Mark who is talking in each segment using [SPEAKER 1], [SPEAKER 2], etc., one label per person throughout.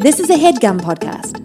[SPEAKER 1] This is a headgum podcast.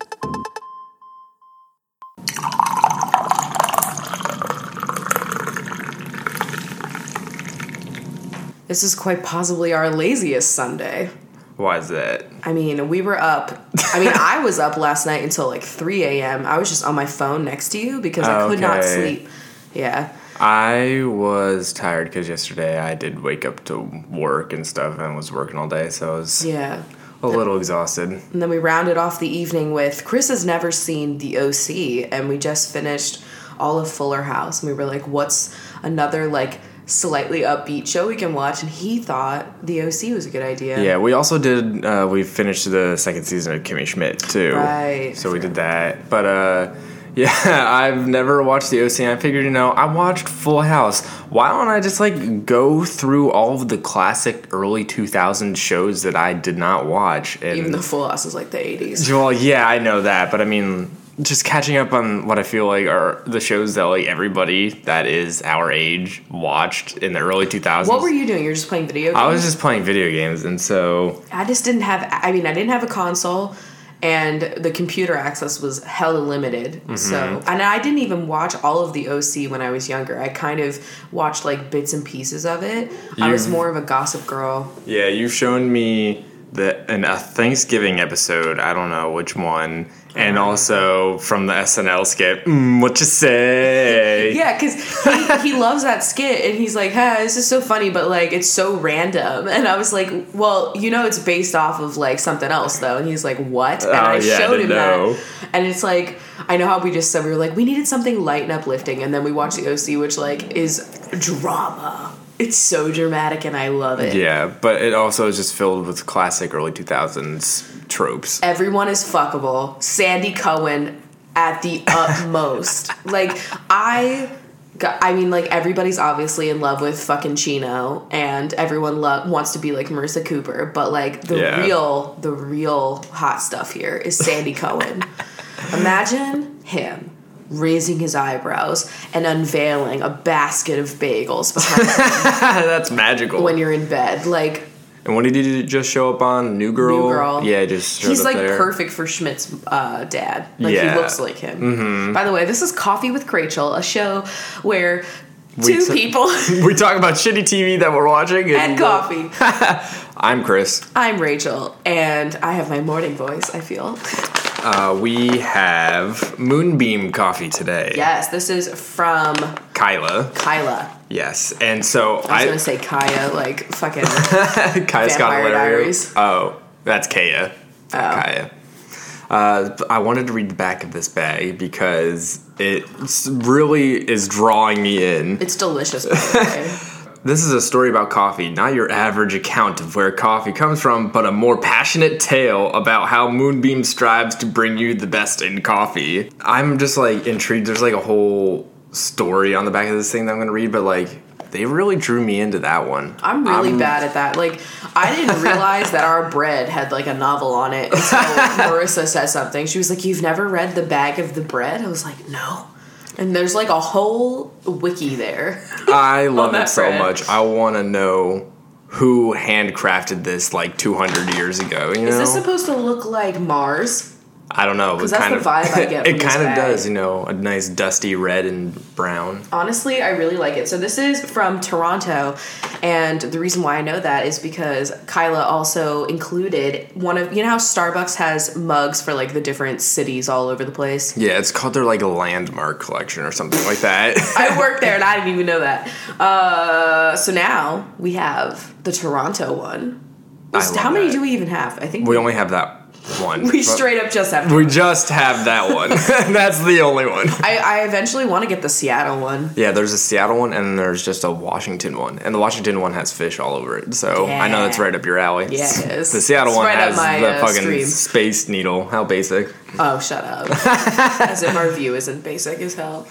[SPEAKER 2] This is quite possibly our laziest Sunday.
[SPEAKER 3] Why is that?
[SPEAKER 2] I mean, we were up. I mean, I was up last night until like 3 a.m. I was just on my phone next to you because I could not sleep. Yeah.
[SPEAKER 3] I was tired because yesterday I did wake up to work and stuff and was working all day, so I was
[SPEAKER 2] Yeah.
[SPEAKER 3] A little exhausted.
[SPEAKER 2] And then we rounded off the evening with Chris has never seen The OC, and we just finished all of Fuller House. And we were like, what's another like slightly upbeat show we can watch? And he thought The OC was a good idea.
[SPEAKER 3] Yeah, we also did. Uh, we finished the second season of Kimmy Schmidt too.
[SPEAKER 2] Right.
[SPEAKER 3] So we did that, but uh, yeah, I've never watched the OC. I figured, you know, I watched Full House. Why don't I just like go through all of the classic early 2000s shows that I did not watch? And
[SPEAKER 2] Even though Full House is like the 80s.
[SPEAKER 3] Well, yeah, I know that, but I mean, just catching up on what I feel like are the shows that like everybody that is our age watched in the early 2000s.
[SPEAKER 2] What were you doing? You're just playing video games?
[SPEAKER 3] I was just playing video games, and so
[SPEAKER 2] I just didn't have. I mean, I didn't have a console, and the computer access was hella limited.
[SPEAKER 3] Mm-hmm.
[SPEAKER 2] So, and I didn't even watch all of the OC when I was younger. I kind of watched like bits and pieces of it. I was more of a gossip girl.
[SPEAKER 3] yeah, you've shown me the in a Thanksgiving episode. I don't know which one, and also from the SNL skit. Mm, what you say?
[SPEAKER 2] Yeah, because he, he loves that skit, and he's like, "Hey, this is so funny, but like it's so random." And I was like, "Well, you know, it's based off of like something else, though." And he's like, "What?" And
[SPEAKER 3] Oh,
[SPEAKER 2] I
[SPEAKER 3] yeah, I
[SPEAKER 2] showed him
[SPEAKER 3] know.
[SPEAKER 2] that, and it's like, I know how we just said we were like, we needed something light and uplifting, and then we watched the OC, which like is drama. It's so dramatic, and I love it.
[SPEAKER 3] Yeah, but it also is just filled with classic early 2000s tropes.
[SPEAKER 2] Everyone is fuckable. Sandy Cohen at the utmost. like I I mean like everybody's obviously in love with fucking Chino and everyone lo- wants to be like Marissa Cooper, but like the
[SPEAKER 3] Yeah.
[SPEAKER 2] real the real hot stuff here is Sandy Cohen. Imagine him raising his eyebrows and unveiling a basket of bagels behind him
[SPEAKER 3] That's magical.
[SPEAKER 2] when you're in bed. Like
[SPEAKER 3] And what did he just show up on? New Girl.
[SPEAKER 2] New Girl.
[SPEAKER 3] Yeah, just
[SPEAKER 2] He's like
[SPEAKER 3] there.
[SPEAKER 2] perfect for Schmidt's uh, dad. Like
[SPEAKER 3] Yeah.
[SPEAKER 2] he looks like him. By the way, this is Coffee with Rachel, a show where two
[SPEAKER 3] t-
[SPEAKER 2] people
[SPEAKER 3] we talk about shitty TV that we're watching
[SPEAKER 2] and coffee.
[SPEAKER 3] I'm Chris.
[SPEAKER 2] I'm Rachel, and I have my morning voice. I feel
[SPEAKER 3] Uh, we have Moonbean coffee today.
[SPEAKER 2] yes. This is from
[SPEAKER 3] Kyla.
[SPEAKER 2] Kyla.
[SPEAKER 3] Yes, and so
[SPEAKER 2] I was
[SPEAKER 3] I,
[SPEAKER 2] gonna say Kaya, like fucking.
[SPEAKER 3] Kaya
[SPEAKER 2] Scodelario.
[SPEAKER 3] Oh, that's Kaya.
[SPEAKER 2] Oh.
[SPEAKER 3] Kaya. Uh, I wanted to read the back of this bag because it really is drawing me in.
[SPEAKER 2] It's delicious. By the way.
[SPEAKER 3] This is a story about coffee, not your average account of where coffee comes from, but a more passionate tale about how Moonbean strives to bring you the best in coffee. I'm just like intrigued. There's like a whole story on the back of this thing that I'm gonna read, but like they really drew me into that one.
[SPEAKER 2] I'm really bad at that. Like, I didn't realize that our bread had like a novel on it until Marissa said something. She was like, "You've never read the bag of the bread?" I was like, "No." And there's like a whole wiki there.
[SPEAKER 3] I love it so
[SPEAKER 2] bread.
[SPEAKER 3] much. I want to know who handcrafted this like 200 years ago. You know,
[SPEAKER 2] Is this supposed to look like Mars?
[SPEAKER 3] I don't know.
[SPEAKER 2] 'Cause
[SPEAKER 3] it
[SPEAKER 2] that's
[SPEAKER 3] kind
[SPEAKER 2] the
[SPEAKER 3] of,
[SPEAKER 2] vibe I get
[SPEAKER 3] it kind of does. You know, a nice dusty red and brown.
[SPEAKER 2] Honestly, I really like it. So this is from Toronto, and the reason why I know that is because Kyla also included one of you know how Starbucks has mugs for like the different cities all over the place.
[SPEAKER 3] Yeah, it's called their like a landmark collection or something like that.
[SPEAKER 2] I worked there and I didn't even know that. Uh, so now we have the Toronto one. How many
[SPEAKER 3] that.
[SPEAKER 2] do we even have? I think
[SPEAKER 3] we only have that one.
[SPEAKER 2] we straight up just have.
[SPEAKER 3] We just have that one. That's the only one.
[SPEAKER 2] I, I eventually want to get the Seattle one.
[SPEAKER 3] Yeah, there's a Seattle one and there's just a Washington one, and the Washington one has fish all over it. So I know that's right up your alley.
[SPEAKER 2] Yeah, it is.
[SPEAKER 3] The Seattle
[SPEAKER 2] It's
[SPEAKER 3] one
[SPEAKER 2] right
[SPEAKER 3] has
[SPEAKER 2] my,
[SPEAKER 3] the
[SPEAKER 2] uh,
[SPEAKER 3] fucking
[SPEAKER 2] stream.
[SPEAKER 3] space needle. How basic.
[SPEAKER 2] Oh, shut up. As if our view isn't basic as hell.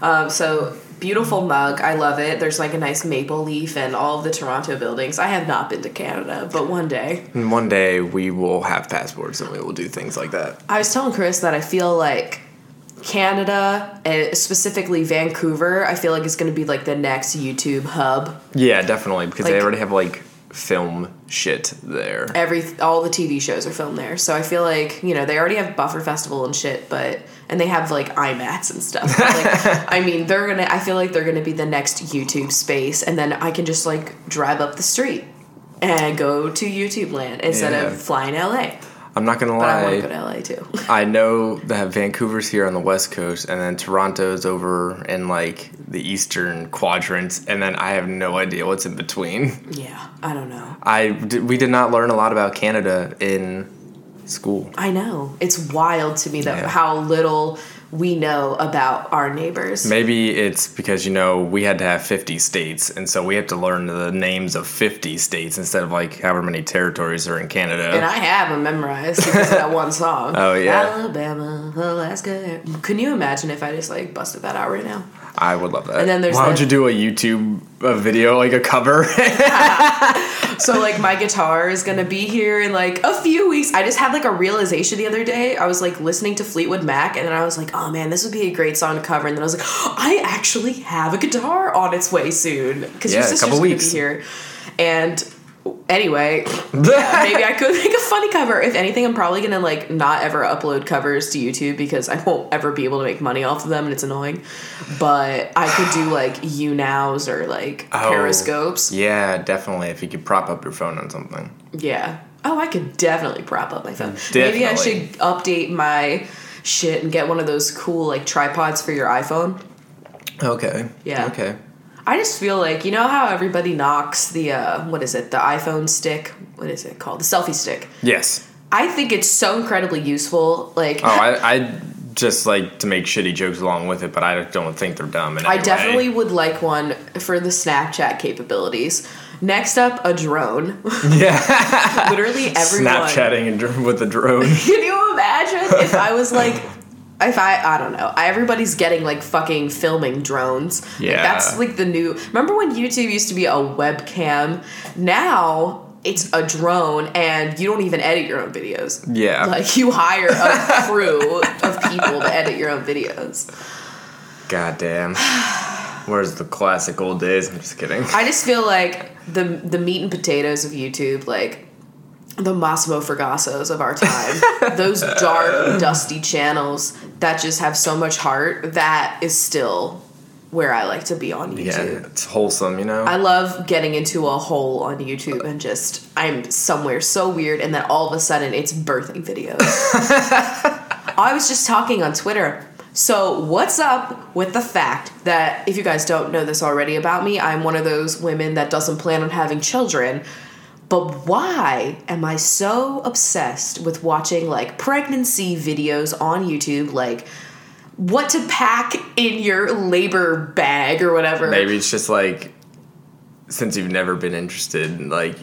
[SPEAKER 2] Um, so, beautiful mug. I love it. There's like a nice maple leaf and all of the Toronto buildings. I have not been to Canada, but one day.
[SPEAKER 3] And one day we will have passports and we will do things like that.
[SPEAKER 2] I was telling Chris that I feel like Canada, and specifically Vancouver, I feel like it's going to be like the next YouTube hub.
[SPEAKER 3] Yeah, definitely because they already have like film shit there.
[SPEAKER 2] every all the TV shows are filmed there. So I feel like you know they already have Buffer Festival and shit, but and they have like IMAX and stuff. Like, I mean, they're gonna. I feel like they're gonna be the next YouTube space, and then I can just like drive up the street and go to YouTube land instead
[SPEAKER 3] Yeah.
[SPEAKER 2] of flying LA.
[SPEAKER 3] I'm not gonna
[SPEAKER 2] But I want to go to LA too.
[SPEAKER 3] I know that Vancouver's here on the west coast, and then Toronto's over in like the eastern quadrants, and then I have no idea what's in between.
[SPEAKER 2] yeah, I don't know.
[SPEAKER 3] I we did not learn a lot about Canada in school.
[SPEAKER 2] I know it's wild to me that
[SPEAKER 3] Yeah.
[SPEAKER 2] how little we know about our neighbors.
[SPEAKER 3] Maybe it's because you know we had to have 50 states, and so we have to learn the names of 50 states instead of like however many territories are in Canada.
[SPEAKER 2] And I have them memorized because of that one song.
[SPEAKER 3] Oh, yeah.
[SPEAKER 2] Alabama, Alaska. Can you imagine if I just like busted that out right now?
[SPEAKER 3] I would love that.
[SPEAKER 2] And then there's
[SPEAKER 3] why
[SPEAKER 2] the-
[SPEAKER 3] would you do a YouTube a video like a cover?
[SPEAKER 2] So like my guitar is gonna be here in like a few weeks. I just had like a realization the other day. I was like listening to Fleetwood Mac, and then I was like, oh man, this would be a great song to cover. And then I was like, I actually have a guitar on its way soon because
[SPEAKER 3] Yeah,
[SPEAKER 2] your
[SPEAKER 3] a
[SPEAKER 2] sister's
[SPEAKER 3] couple
[SPEAKER 2] gonna
[SPEAKER 3] weeks.
[SPEAKER 2] be here. And anyway, maybe I could make a funny cover. If anything, I'm probably gonna like not ever upload covers to YouTube because I won't ever be able to make money off of them, and it's annoying. But I could do like YouNows or like
[SPEAKER 3] Oh.
[SPEAKER 2] periscopes.
[SPEAKER 3] yeah, definitely. If you could prop up your phone on something.
[SPEAKER 2] Yeah. Oh, I could definitely prop up my phone. Definitely. Maybe I should update my shit and get one of those cool like tripods for your iPhone.
[SPEAKER 3] Okay.
[SPEAKER 2] Yeah.
[SPEAKER 3] Okay.
[SPEAKER 2] I just feel like you know how everybody knocks the uh, what is it the iPhone stick? What is it called? The selfie stick.
[SPEAKER 3] Yes.
[SPEAKER 2] I think it's so incredibly useful. Like
[SPEAKER 3] Oh, I, I just like to make shitty jokes along with it, but I don't think they're dumb.
[SPEAKER 2] I
[SPEAKER 3] any way.
[SPEAKER 2] definitely would like one for the Snapchat capabilities. Next up, a drone.
[SPEAKER 3] Yeah.
[SPEAKER 2] Literally everyone.
[SPEAKER 3] Snapchatting with a drone.
[SPEAKER 2] Can you imagine if I was like, if I, I don't know, everybody's getting like fucking filming drones. Like,
[SPEAKER 3] Yeah.
[SPEAKER 2] that's like the new. Remember when YouTube used to be a webcam? Now it's a drone and you don't even edit your own videos.
[SPEAKER 3] Yeah.
[SPEAKER 2] Like you hire a crew of people to edit your own videos.
[SPEAKER 3] God damn. Where's the classic old days? I'm just kidding.
[SPEAKER 2] I just feel like the the meat and potatoes of YouTube, like the Massimo Fragasos of our time, those dark, dusty channels that just have so much heart, that is still where I like to be on YouTube.
[SPEAKER 3] Yeah, it's wholesome, you know?
[SPEAKER 2] I love getting into a hole on YouTube and just I'm somewhere so weird and then all of a sudden it's birthing videos. I was just talking on Twitter. So, what's up with the fact that if you guys don't know this already about me, I'm one of those women that doesn't plan on having children. But why am I so obsessed with watching like pregnancy videos on YouTube like what to pack in your labor bag or whatever?
[SPEAKER 3] Maybe it's just like, since you've never been interested, like,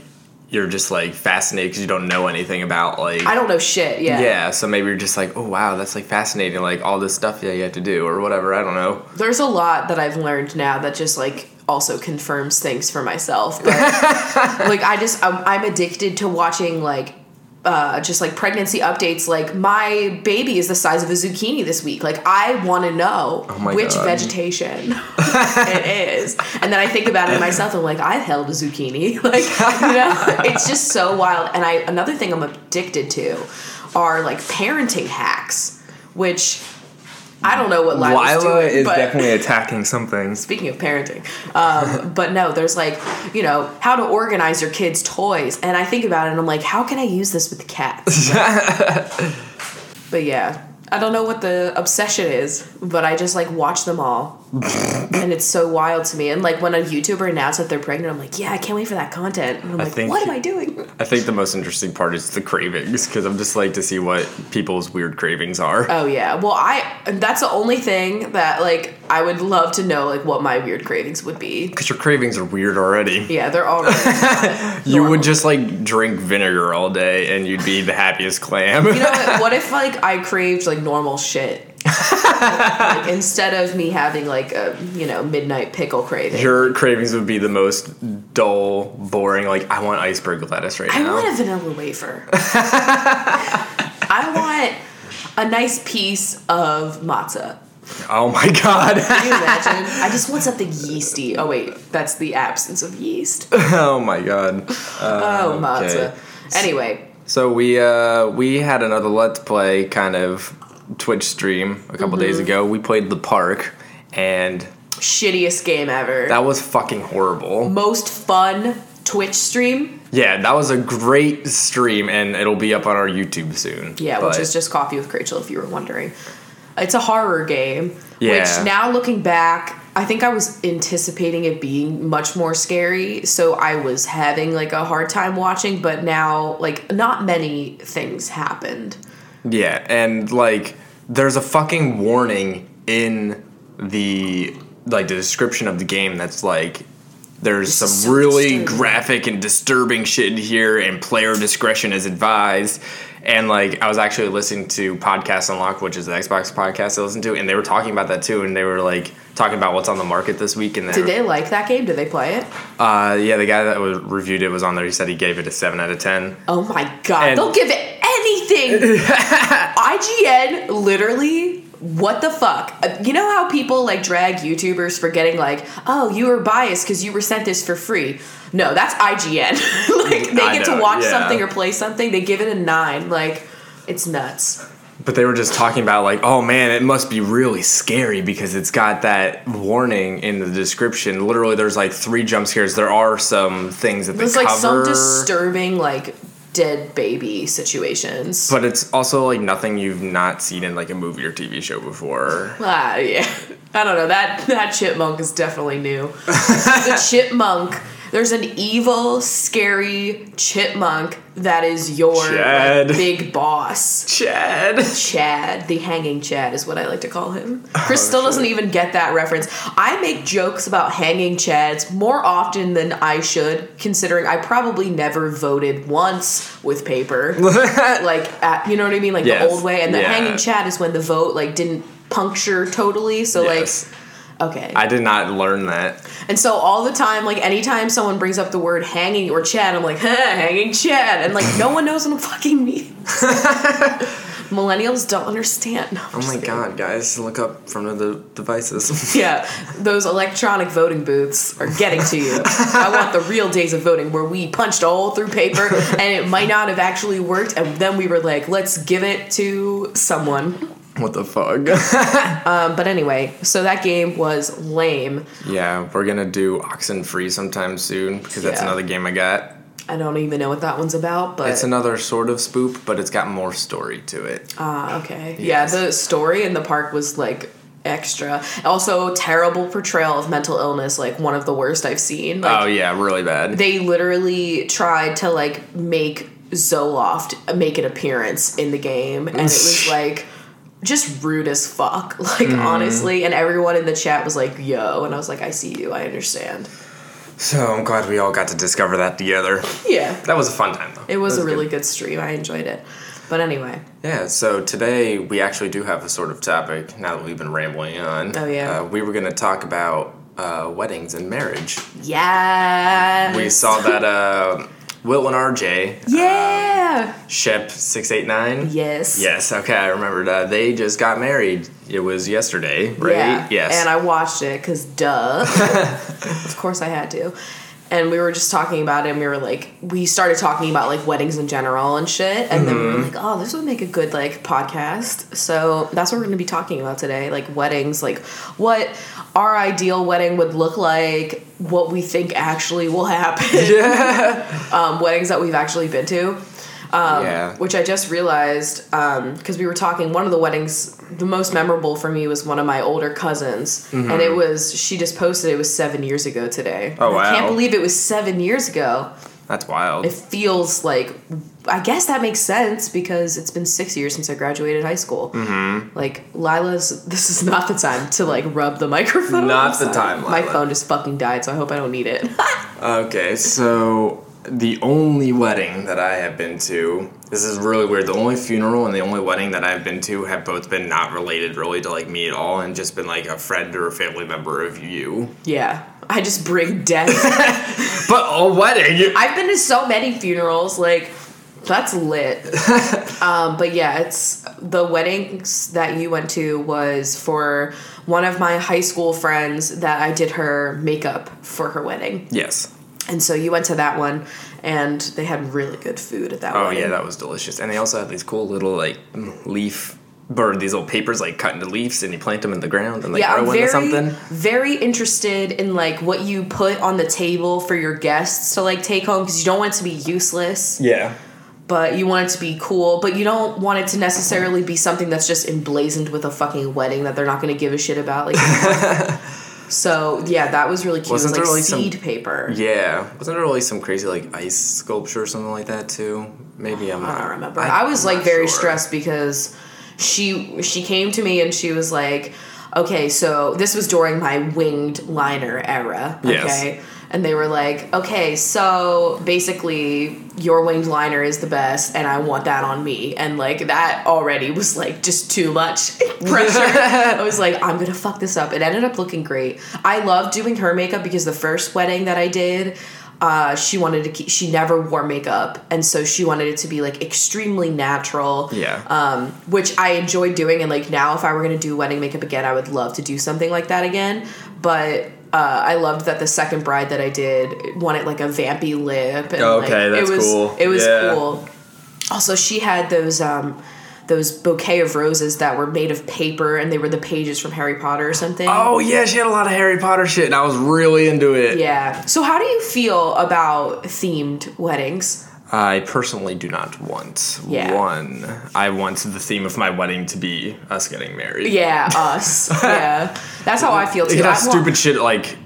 [SPEAKER 3] you're just like fascinated because you don't know anything about like.
[SPEAKER 2] I don't know shit. Yeah.
[SPEAKER 3] yeah, so maybe you're just like, oh wow, that's like fascinating, like all this stuff that you have to do or whatever. I don't know.
[SPEAKER 2] There's a lot that I've learned now that just like also confirms things for myself. But like I just I'm, I'm addicted to watching like uh, just like pregnancy updates. Like my baby is the size of a zucchini this week. Like I want to know
[SPEAKER 3] Oh
[SPEAKER 2] which
[SPEAKER 3] God.
[SPEAKER 2] vegetation it is, and then I think about it myself. I'm like I've held a zucchini. Like you know, it's just so wild. And I another thing I'm addicted to are like parenting hacks, which. I don't know what Lila's
[SPEAKER 3] Lila
[SPEAKER 2] doing,
[SPEAKER 3] is
[SPEAKER 2] but
[SPEAKER 3] definitely attacking something.
[SPEAKER 2] speaking of parenting um, but no there's like you know how to organize your kids toys. And i think about it and i'm like how can i use this with cats? But yeah i don't know what the obsession is but i just like watch them all and it's so wild to me and like when a youtuber announces that they're pregnant i'm like yeah i can't wait for that content and i'm like
[SPEAKER 3] think-
[SPEAKER 2] what am i doing
[SPEAKER 3] I think the most interesting part is the cravings because I'm just like to see what people's weird cravings are.
[SPEAKER 2] oh yeah well i that's the only thing that like i would love to know like what my weird cravings would be
[SPEAKER 3] Because your cravings are weird already.
[SPEAKER 2] yeah they're already
[SPEAKER 3] You would just like drink vinegar all day and you'd be the happiest clam.
[SPEAKER 2] You know what? What if like I craved like normal shit? like, instead of me having like a you know midnight pickle craving.
[SPEAKER 3] Your cravings would be the most dull, boring. Like I want iceberg lettuce right
[SPEAKER 2] I
[SPEAKER 3] now.
[SPEAKER 2] I want a vanilla wafer. I want a nice piece of matzah.
[SPEAKER 3] Oh my god.
[SPEAKER 2] Can you imagine? I just want something yeasty. Oh wait, that's the absence of yeast.
[SPEAKER 3] oh my god.
[SPEAKER 2] Oh,
[SPEAKER 3] okay.
[SPEAKER 2] matzah. Anyway,
[SPEAKER 3] So we uh we had another let's play kind of Twitch stream a couple days
[SPEAKER 2] Mm-hmm.
[SPEAKER 3] ago. We played the park and
[SPEAKER 2] shittiest game ever.
[SPEAKER 3] that was fucking horrible.
[SPEAKER 2] Most fun Twitch stream.
[SPEAKER 3] Yeah, that was a great stream and it'll be up on our YouTube soon.
[SPEAKER 2] Yeah, which is just Coffee with Rachel, if you were wondering. It's a horror game.
[SPEAKER 3] Yeah.
[SPEAKER 2] Which now looking back, I think I was anticipating it being much more scary, so I was having like a hard time watching, but now like not many things happened.
[SPEAKER 3] Yeah, and like there's a fucking warning in the like the description of the game that's like there's
[SPEAKER 2] This
[SPEAKER 3] some
[SPEAKER 2] so
[SPEAKER 3] really
[SPEAKER 2] disturbing.
[SPEAKER 3] graphic and disturbing shit in here and player discretion is advised. And like I was actually listening to Podcast Unlocked which is the Xbox podcast I listen to, and they were talking about that too, and they were like talking about what's on the market this week and
[SPEAKER 2] Did they like that game? Did they play it?
[SPEAKER 3] uh yeah, the guy that was reviewed it was on there, he said he gave it a seven out of ten.
[SPEAKER 2] Oh my god,
[SPEAKER 3] And-
[SPEAKER 2] they'll give it anything. IGN literally what the fuck? You know how people like drag YouTubers for getting like, "Oh, you were biased because you were sent this for free." No, that's IGN. like they
[SPEAKER 3] I
[SPEAKER 2] get
[SPEAKER 3] know,
[SPEAKER 2] to watch
[SPEAKER 3] yeah.
[SPEAKER 2] something or play something, they give it a 9. Like it's nuts.
[SPEAKER 3] But they were just talking about like, oh man, it must be really scary because it's got that warning in the description. Literally, there's like three jump scares. There are some things that they
[SPEAKER 2] There's like some disturbing like dead baby situations.
[SPEAKER 3] but it's also like nothing you've not seen in like a movie or TV show before.
[SPEAKER 2] Ah, yeah. I don't know. That that chipmunk is definitely new. the chipmunk. There's an evil, scary chipmunk that is your like, big boss.
[SPEAKER 3] Chad.
[SPEAKER 2] Chad, the hanging Chad is what I like to call him.
[SPEAKER 3] Oh,
[SPEAKER 2] Chris still doesn't even get that reference. I make jokes about hanging Chads more often than I should, considering I probably never voted once with paper. like, at, you know what I mean? Like
[SPEAKER 3] Yes.
[SPEAKER 2] the old way. And the
[SPEAKER 3] Yeah.
[SPEAKER 2] hanging Chad is when the vote like didn't puncture totally. So
[SPEAKER 3] Yes.
[SPEAKER 2] like, okay.
[SPEAKER 3] I did not learn that.
[SPEAKER 2] And so all the time, like anytime someone brings up the word hanging or Chad, I'm like, huh, hanging Chad. And like no one knows what it fucking means. Millennials don't understand. No, I'm
[SPEAKER 3] Oh my
[SPEAKER 2] kidding.
[SPEAKER 3] god, guys, look up from the devices.
[SPEAKER 2] Yeah, those electronic voting booths are getting to you. I want the real days of voting where we punched all through paper and it might not have actually worked, and then we were like, let's give it to someone.
[SPEAKER 3] What the fuck?
[SPEAKER 2] Um, but anyway, so that game was lame.
[SPEAKER 3] yeah, we're gonna do Oxenfree sometime soon because that's
[SPEAKER 2] Yeah.
[SPEAKER 3] another game I got.
[SPEAKER 2] I don't even know what that one's about, but
[SPEAKER 3] It's another sort of spoop, but it's got more story to it.
[SPEAKER 2] Ah, okay.
[SPEAKER 3] Yes.
[SPEAKER 2] Yeah, the story in the park was like extra. Also, terrible portrayal of mental illness, like one of the worst I've seen. Like,
[SPEAKER 3] oh yeah, really bad.
[SPEAKER 2] They literally tried to like make Zoloft make an appearance in the game, and it was like just rude as fuck. Like
[SPEAKER 3] Mm-hmm.
[SPEAKER 2] honestly, and everyone in the chat was like, "Yo," and I was like, "I see you, I understand."
[SPEAKER 3] so I'm glad we all got to discover that together.
[SPEAKER 2] Yeah,
[SPEAKER 3] That was a fun time though.
[SPEAKER 2] it was, a really
[SPEAKER 3] good.
[SPEAKER 2] good stream. I enjoyed it. But anyway,
[SPEAKER 3] Yeah, so today we actually do have a sort of topic now that we've been rambling on.
[SPEAKER 2] Oh, yeah.
[SPEAKER 3] Uh, we were going to talk about uh, weddings and marriage.
[SPEAKER 2] yeah,
[SPEAKER 3] We saw that uh, Will and RJ,
[SPEAKER 2] Yeah.
[SPEAKER 3] Shep six eight nine.
[SPEAKER 2] yes.
[SPEAKER 3] Yes, okay, I remembered. Uh, they just got married. It was yesterday, right?
[SPEAKER 2] Yeah.
[SPEAKER 3] Yes.
[SPEAKER 2] And I watched it because, duh. of course I had to. And we were just talking about it, and we were like, we started talking about like weddings in general and shit. And then we
[SPEAKER 3] Mm-hmm.
[SPEAKER 2] were like, oh, this would make a good like podcast. So that's what we're going to be talking about today like weddings, like what our ideal wedding would look like, what we think actually will happen, um, weddings that we've actually been to. Um,
[SPEAKER 3] yeah.
[SPEAKER 2] Which I just realized because we were talking. One of the weddings, the most memorable for me was one of my older cousins, and it was she just posted it was seven years ago today.
[SPEAKER 3] Mm-hmm. Oh,
[SPEAKER 2] I can't believe it was seven years ago.
[SPEAKER 3] That's wild.
[SPEAKER 2] It feels like I guess that makes sense because it's been six years since I graduated high school. Mm-hmm. Like Lila's, this is not the time to like rub the microphone.
[SPEAKER 3] Not the time,
[SPEAKER 2] My phone just fucking died, so I hope I don't need it.
[SPEAKER 3] Okay, so the only wedding that I have been to, this is really weird. The only funeral and the only wedding that I've been to have both been not related really to like me at all and just been like a friend or a family member of you.
[SPEAKER 2] yeah, I just bring death.
[SPEAKER 3] But a wedding?
[SPEAKER 2] I've been to so many funerals, like That's lit. um, but yeah, it's the weddings that you went to was for one of my high school friends that I did her makeup for her wedding.
[SPEAKER 3] Yes.
[SPEAKER 2] And so you went to that one and they had really good food at that
[SPEAKER 3] oh, one.
[SPEAKER 2] Oh wedding.
[SPEAKER 3] yeah, that was delicious. And they also had these cool little like leaf or these little papers like cut into leaves and you plant them in the ground and like
[SPEAKER 2] yeah, I'm
[SPEAKER 3] grow
[SPEAKER 2] very,
[SPEAKER 3] into something.
[SPEAKER 2] very interested in like what you put on the table for your guests to like take home because you don't want it to be useless.
[SPEAKER 3] Yeah.
[SPEAKER 2] but you want it to be cool, but you don't want it to necessarily be something that's just emblazoned with a fucking wedding that they're not going to give a shit about. Like, so yeah, that was really cute.
[SPEAKER 3] Wasn't
[SPEAKER 2] it was
[SPEAKER 3] there,
[SPEAKER 2] like
[SPEAKER 3] like, some-
[SPEAKER 2] seed paper.
[SPEAKER 3] Yeah. Wasn't there really some crazy like ice sculpture or something like that too? Maybe I'm
[SPEAKER 2] I
[SPEAKER 3] not.
[SPEAKER 2] don't remember. I, was
[SPEAKER 3] I'm
[SPEAKER 2] like very
[SPEAKER 3] sure.
[SPEAKER 2] stressed because she she came to me and she was like, "Okay, so this was during my winged liner era."
[SPEAKER 3] Yes.
[SPEAKER 2] And they were like, okay, so basically, your winged liner is the best, and I want that on me. And like, that already was like just too much pressure. I was like, I'm gonna fuck this up. It ended up looking great. I love doing her makeup because the first wedding that I did, uh, she wanted to keep, she never wore makeup. And so she wanted it to be like extremely natural
[SPEAKER 3] Yeah.
[SPEAKER 2] um, which I enjoy doing. And like now, if I were gonna do wedding makeup again, I would love to do something like that again. But uh, I loved that the second bride that I did wanted like a vampy lip. And,
[SPEAKER 3] Okay,
[SPEAKER 2] like,
[SPEAKER 3] that's
[SPEAKER 2] it was,
[SPEAKER 3] cool.
[SPEAKER 2] It was
[SPEAKER 3] Yeah.
[SPEAKER 2] cool. Also, she had those um, those bouquet of roses that were made of paper, and they were the pages from Harry Potter or something.
[SPEAKER 3] Oh yeah, she had a lot of Harry Potter shit, and I was really into it.
[SPEAKER 2] Yeah. So, how do you feel about themed weddings?
[SPEAKER 3] I personally do not want
[SPEAKER 2] Yeah.
[SPEAKER 3] one. I want the theme of my wedding to be us getting married.
[SPEAKER 2] Yeah, us. yeah, that's how I feel too.
[SPEAKER 3] You have
[SPEAKER 2] I want-
[SPEAKER 3] stupid shit like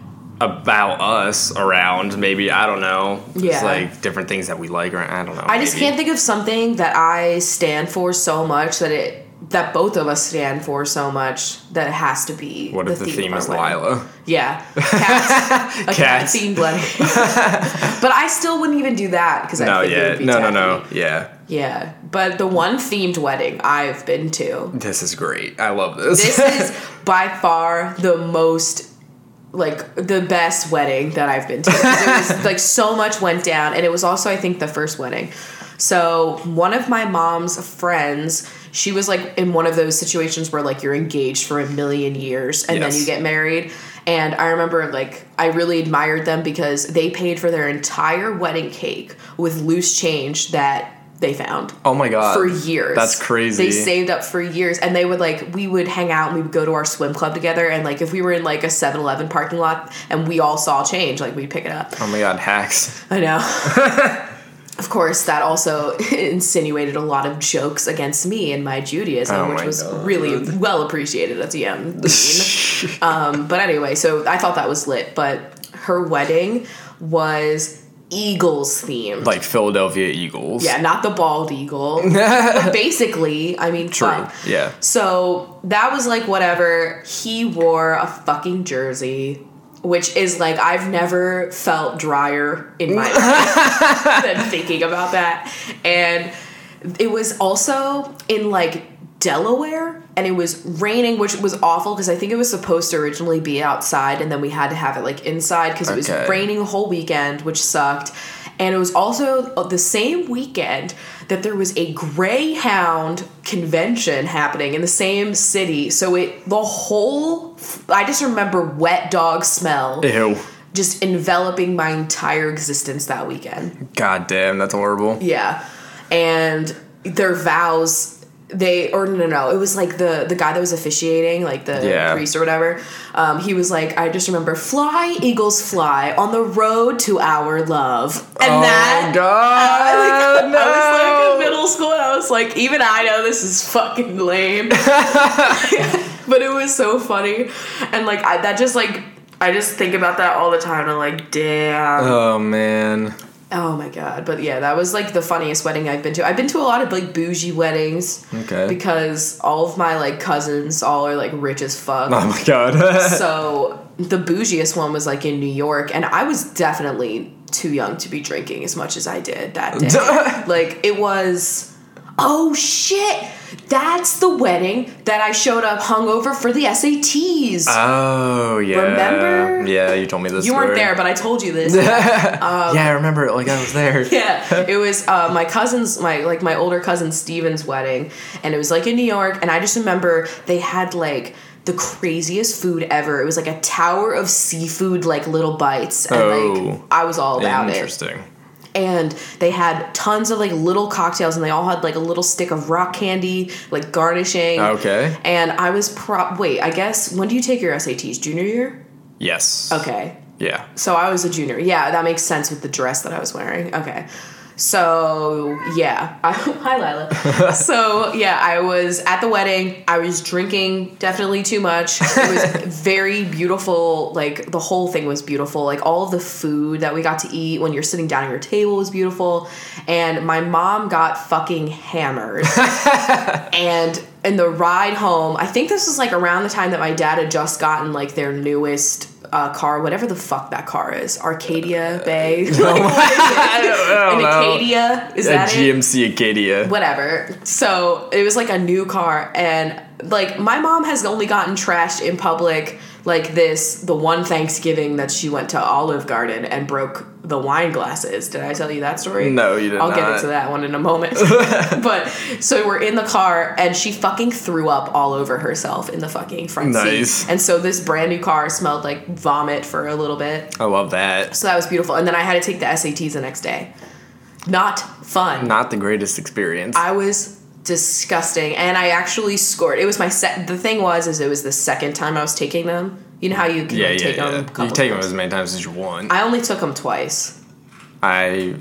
[SPEAKER 3] about us around. Maybe I don't know.
[SPEAKER 2] Yeah.
[SPEAKER 3] Just like different things that we like, or I don't know.
[SPEAKER 2] I just can't think of something that I stand for so much that it that both of us stand for so much that it has to be.
[SPEAKER 3] What if the theme
[SPEAKER 2] of
[SPEAKER 3] is. Lila?
[SPEAKER 2] Yeah, cats, a cat themed wedding. but I still wouldn't even do that because I
[SPEAKER 3] No,
[SPEAKER 2] think it
[SPEAKER 3] yeah,
[SPEAKER 2] would be
[SPEAKER 3] no, no, no, yeah.
[SPEAKER 2] Yeah, but the one themed wedding I've been to,
[SPEAKER 3] This is great. I love this.
[SPEAKER 2] this is by far the most like the best wedding that I've been to. It was like so much went down, and it was also I think the first wedding. So one of my mom's friends, she was like in one of those situations where like you're engaged for a million years and then you get married. And I remember like I really admired them because they paid for their entire wedding cake with loose change that they found
[SPEAKER 3] oh my god.
[SPEAKER 2] for years.
[SPEAKER 3] That's crazy.
[SPEAKER 2] They saved up for years and they would like we would hang out and we would go to our swim club together and like if we were in like a 7-Eleven parking lot and we all saw change, like we'd pick it up.
[SPEAKER 3] Oh my god, hacks.
[SPEAKER 2] I know. of course, that also insinuated a lot of jokes against me and my Judaism,
[SPEAKER 3] Oh
[SPEAKER 2] which
[SPEAKER 3] my
[SPEAKER 2] was
[SPEAKER 3] God.
[SPEAKER 2] really well appreciated at the end. Um, but anyway, so I thought that was lit. But her wedding was Eagles themed.
[SPEAKER 3] Like Philadelphia Eagles.
[SPEAKER 2] Yeah, not the bald eagle. basically, I mean,
[SPEAKER 3] True.
[SPEAKER 2] fuck.
[SPEAKER 3] Yeah.
[SPEAKER 2] So that was like whatever. He wore a fucking jersey, which is like I've never felt drier in my life than thinking about that. And it was also in like Delaware and it was raining, which was awful because I think it was supposed to originally be outside and then we had to have it like inside because it was raining the whole weekend, which sucked. And it was also the same weekend that there was a Greyhound convention happening in the same city. So it, the whole, I just remember wet dog smell
[SPEAKER 3] Ew.
[SPEAKER 2] just enveloping my entire existence that weekend.
[SPEAKER 3] God damn, that's horrible.
[SPEAKER 2] Yeah. And their vows they or no no no it was like the the guy that was officiating like the
[SPEAKER 3] Yeah.
[SPEAKER 2] priest or whatever um he was like i just remember fly eagles fly on the road to our love and
[SPEAKER 3] oh
[SPEAKER 2] that
[SPEAKER 3] god.
[SPEAKER 2] I, like,
[SPEAKER 3] no.
[SPEAKER 2] I was like in middle school and I was like, even I know this is fucking lame. but it was so funny. And like I, that just like I just think about that all the time and I'm like, damn.
[SPEAKER 3] Oh man.
[SPEAKER 2] Oh my god! But yeah, that was like the funniest wedding I've been to. I've been to a lot of like bougie weddings
[SPEAKER 3] Okay.
[SPEAKER 2] because all of my like cousins all are like rich as fuck.
[SPEAKER 3] Oh my god.
[SPEAKER 2] so the bougiest one was like in New York, and I was definitely too young to be drinking as much as I did that day. like it was. Oh shit! That's the wedding that I showed up hungover for the SATs.
[SPEAKER 3] Oh yeah.
[SPEAKER 2] Remember?
[SPEAKER 3] Yeah, you told me this.
[SPEAKER 2] you weren't there, but I told you this.
[SPEAKER 3] yeah, I remember it. Like I was there.
[SPEAKER 2] yeah, it was uh, my cousin's, my like my older cousin Steven's wedding, and it was like in New York, and I just remember they had like the craziest food ever. It was like a tower of seafood, like little bites, and like
[SPEAKER 3] Oh.
[SPEAKER 2] I was all about it.
[SPEAKER 3] Interesting.
[SPEAKER 2] And they had tons of like little cocktails, and they all had like a little stick of rock candy, like garnishing.
[SPEAKER 3] Okay.
[SPEAKER 2] And I was prop Wait, I guess when do you take your SATs? Junior year?
[SPEAKER 3] Yes.
[SPEAKER 2] Okay.
[SPEAKER 3] Yeah.
[SPEAKER 2] So I was a junior. Yeah, that makes sense with the dress that I was wearing. Okay. So yeah, I, hi Lila. so yeah, I was at the wedding. I was drinking definitely too much. It was very beautiful. Like the whole thing was beautiful. Like all of the food that we got to eat when you're sitting down at your table was beautiful. And my mom got fucking hammered. and in the ride home, I think this was like around the time that my dad had just gotten like their newest uh, car, whatever the fuck that car is, Arcadia Bay. like, what is it?
[SPEAKER 3] I don't
[SPEAKER 2] An. Acadia? Is
[SPEAKER 3] A
[SPEAKER 2] that it?
[SPEAKER 3] GMC Acadia.
[SPEAKER 2] Whatever. So it was like a new car, and like my mom has only gotten trashed in public like this the one Thanksgiving that she went to Olive Garden and broke the wine glasses. Did I tell you that story?
[SPEAKER 3] No, you did
[SPEAKER 2] I'll get into that one in a moment. but so we're in the car and she fucking threw up all over herself in the fucking front
[SPEAKER 3] Nice.
[SPEAKER 2] seat. And so this brand new car smelled like vomit for a little bit.
[SPEAKER 3] I love that.
[SPEAKER 2] So that was beautiful. And then I had to take the SATs the next day. Not fun.
[SPEAKER 3] Not the greatest experience.
[SPEAKER 2] I was disgusting, and I actually scored. It was my set. The thing was, is it was the second time I was taking them. You know how you can
[SPEAKER 3] yeah,
[SPEAKER 2] like,
[SPEAKER 3] yeah,
[SPEAKER 2] take
[SPEAKER 3] yeah.
[SPEAKER 2] them.
[SPEAKER 3] You take them as many times as you want.
[SPEAKER 2] I only took them twice.
[SPEAKER 3] I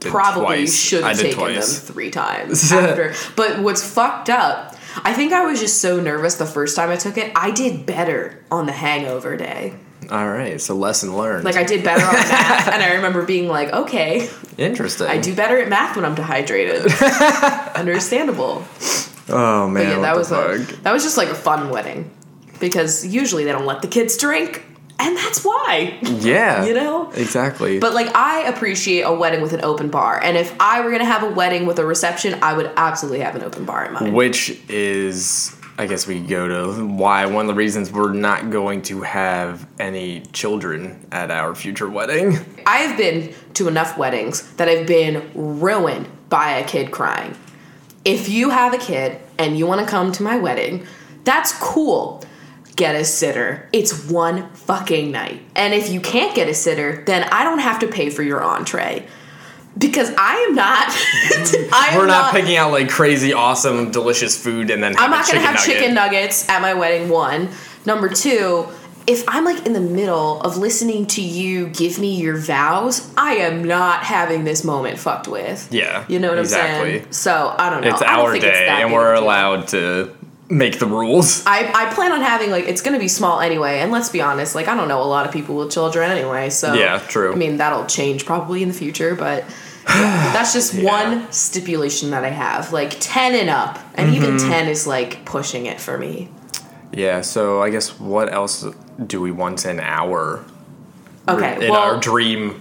[SPEAKER 2] Probably should have taken
[SPEAKER 3] twice.
[SPEAKER 2] them three times after. But what's fucked up? I think I was just so nervous the first time I took it. I did better on the hangover day.
[SPEAKER 3] All right, so lesson learned.
[SPEAKER 2] Like I did better on math, and I remember being like, okay,
[SPEAKER 3] Interesting.
[SPEAKER 2] I do better at math when I'm dehydrated. Understandable.
[SPEAKER 3] Oh man,
[SPEAKER 2] yeah, that was a, that was just like a fun wedding because usually they don't let the kids drink, and that's why.
[SPEAKER 3] Yeah,
[SPEAKER 2] You know?
[SPEAKER 3] exactly.
[SPEAKER 2] But like I appreciate a wedding with an open bar, and if I were gonna have a wedding with a reception, I would absolutely have an open bar in mine.
[SPEAKER 3] which is, I guess we go to why one of the reasons we're not going to have any children at our future wedding.
[SPEAKER 2] I have been to enough weddings that I've been ruined by a kid crying. If you have a kid and you want to come to my wedding, that's cool. Get a sitter. It's one fucking night. And if you can't get a sitter, then I don't have to pay for your entree. Because I am not. I am
[SPEAKER 3] We're not, picking out like crazy, awesome, delicious food and then
[SPEAKER 2] I'm not gonna have
[SPEAKER 3] nugget.
[SPEAKER 2] chicken nuggets at my wedding. One, number two. If I'm like in the middle of listening to you give me your vows, I am not having this moment fucked with.
[SPEAKER 3] Yeah,
[SPEAKER 2] you know what I'm saying. So I don't know.
[SPEAKER 3] It's
[SPEAKER 2] I
[SPEAKER 3] our
[SPEAKER 2] think
[SPEAKER 3] day, and we're allowed to make the rules.
[SPEAKER 2] I, I plan on having like it's gonna be small anyway, and let's be honest, like I don't know a lot of people with children anyway, so
[SPEAKER 3] Yeah, true.
[SPEAKER 2] I mean that'll change probably in the future, but yeah, that's just
[SPEAKER 3] Yeah.
[SPEAKER 2] one stipulation that I have. Like ten and up, and even
[SPEAKER 3] Mm-hmm.
[SPEAKER 2] ten is like pushing it for me.
[SPEAKER 3] Yeah. So I guess what else do we want in our
[SPEAKER 2] Okay,
[SPEAKER 3] in
[SPEAKER 2] well,
[SPEAKER 3] our dream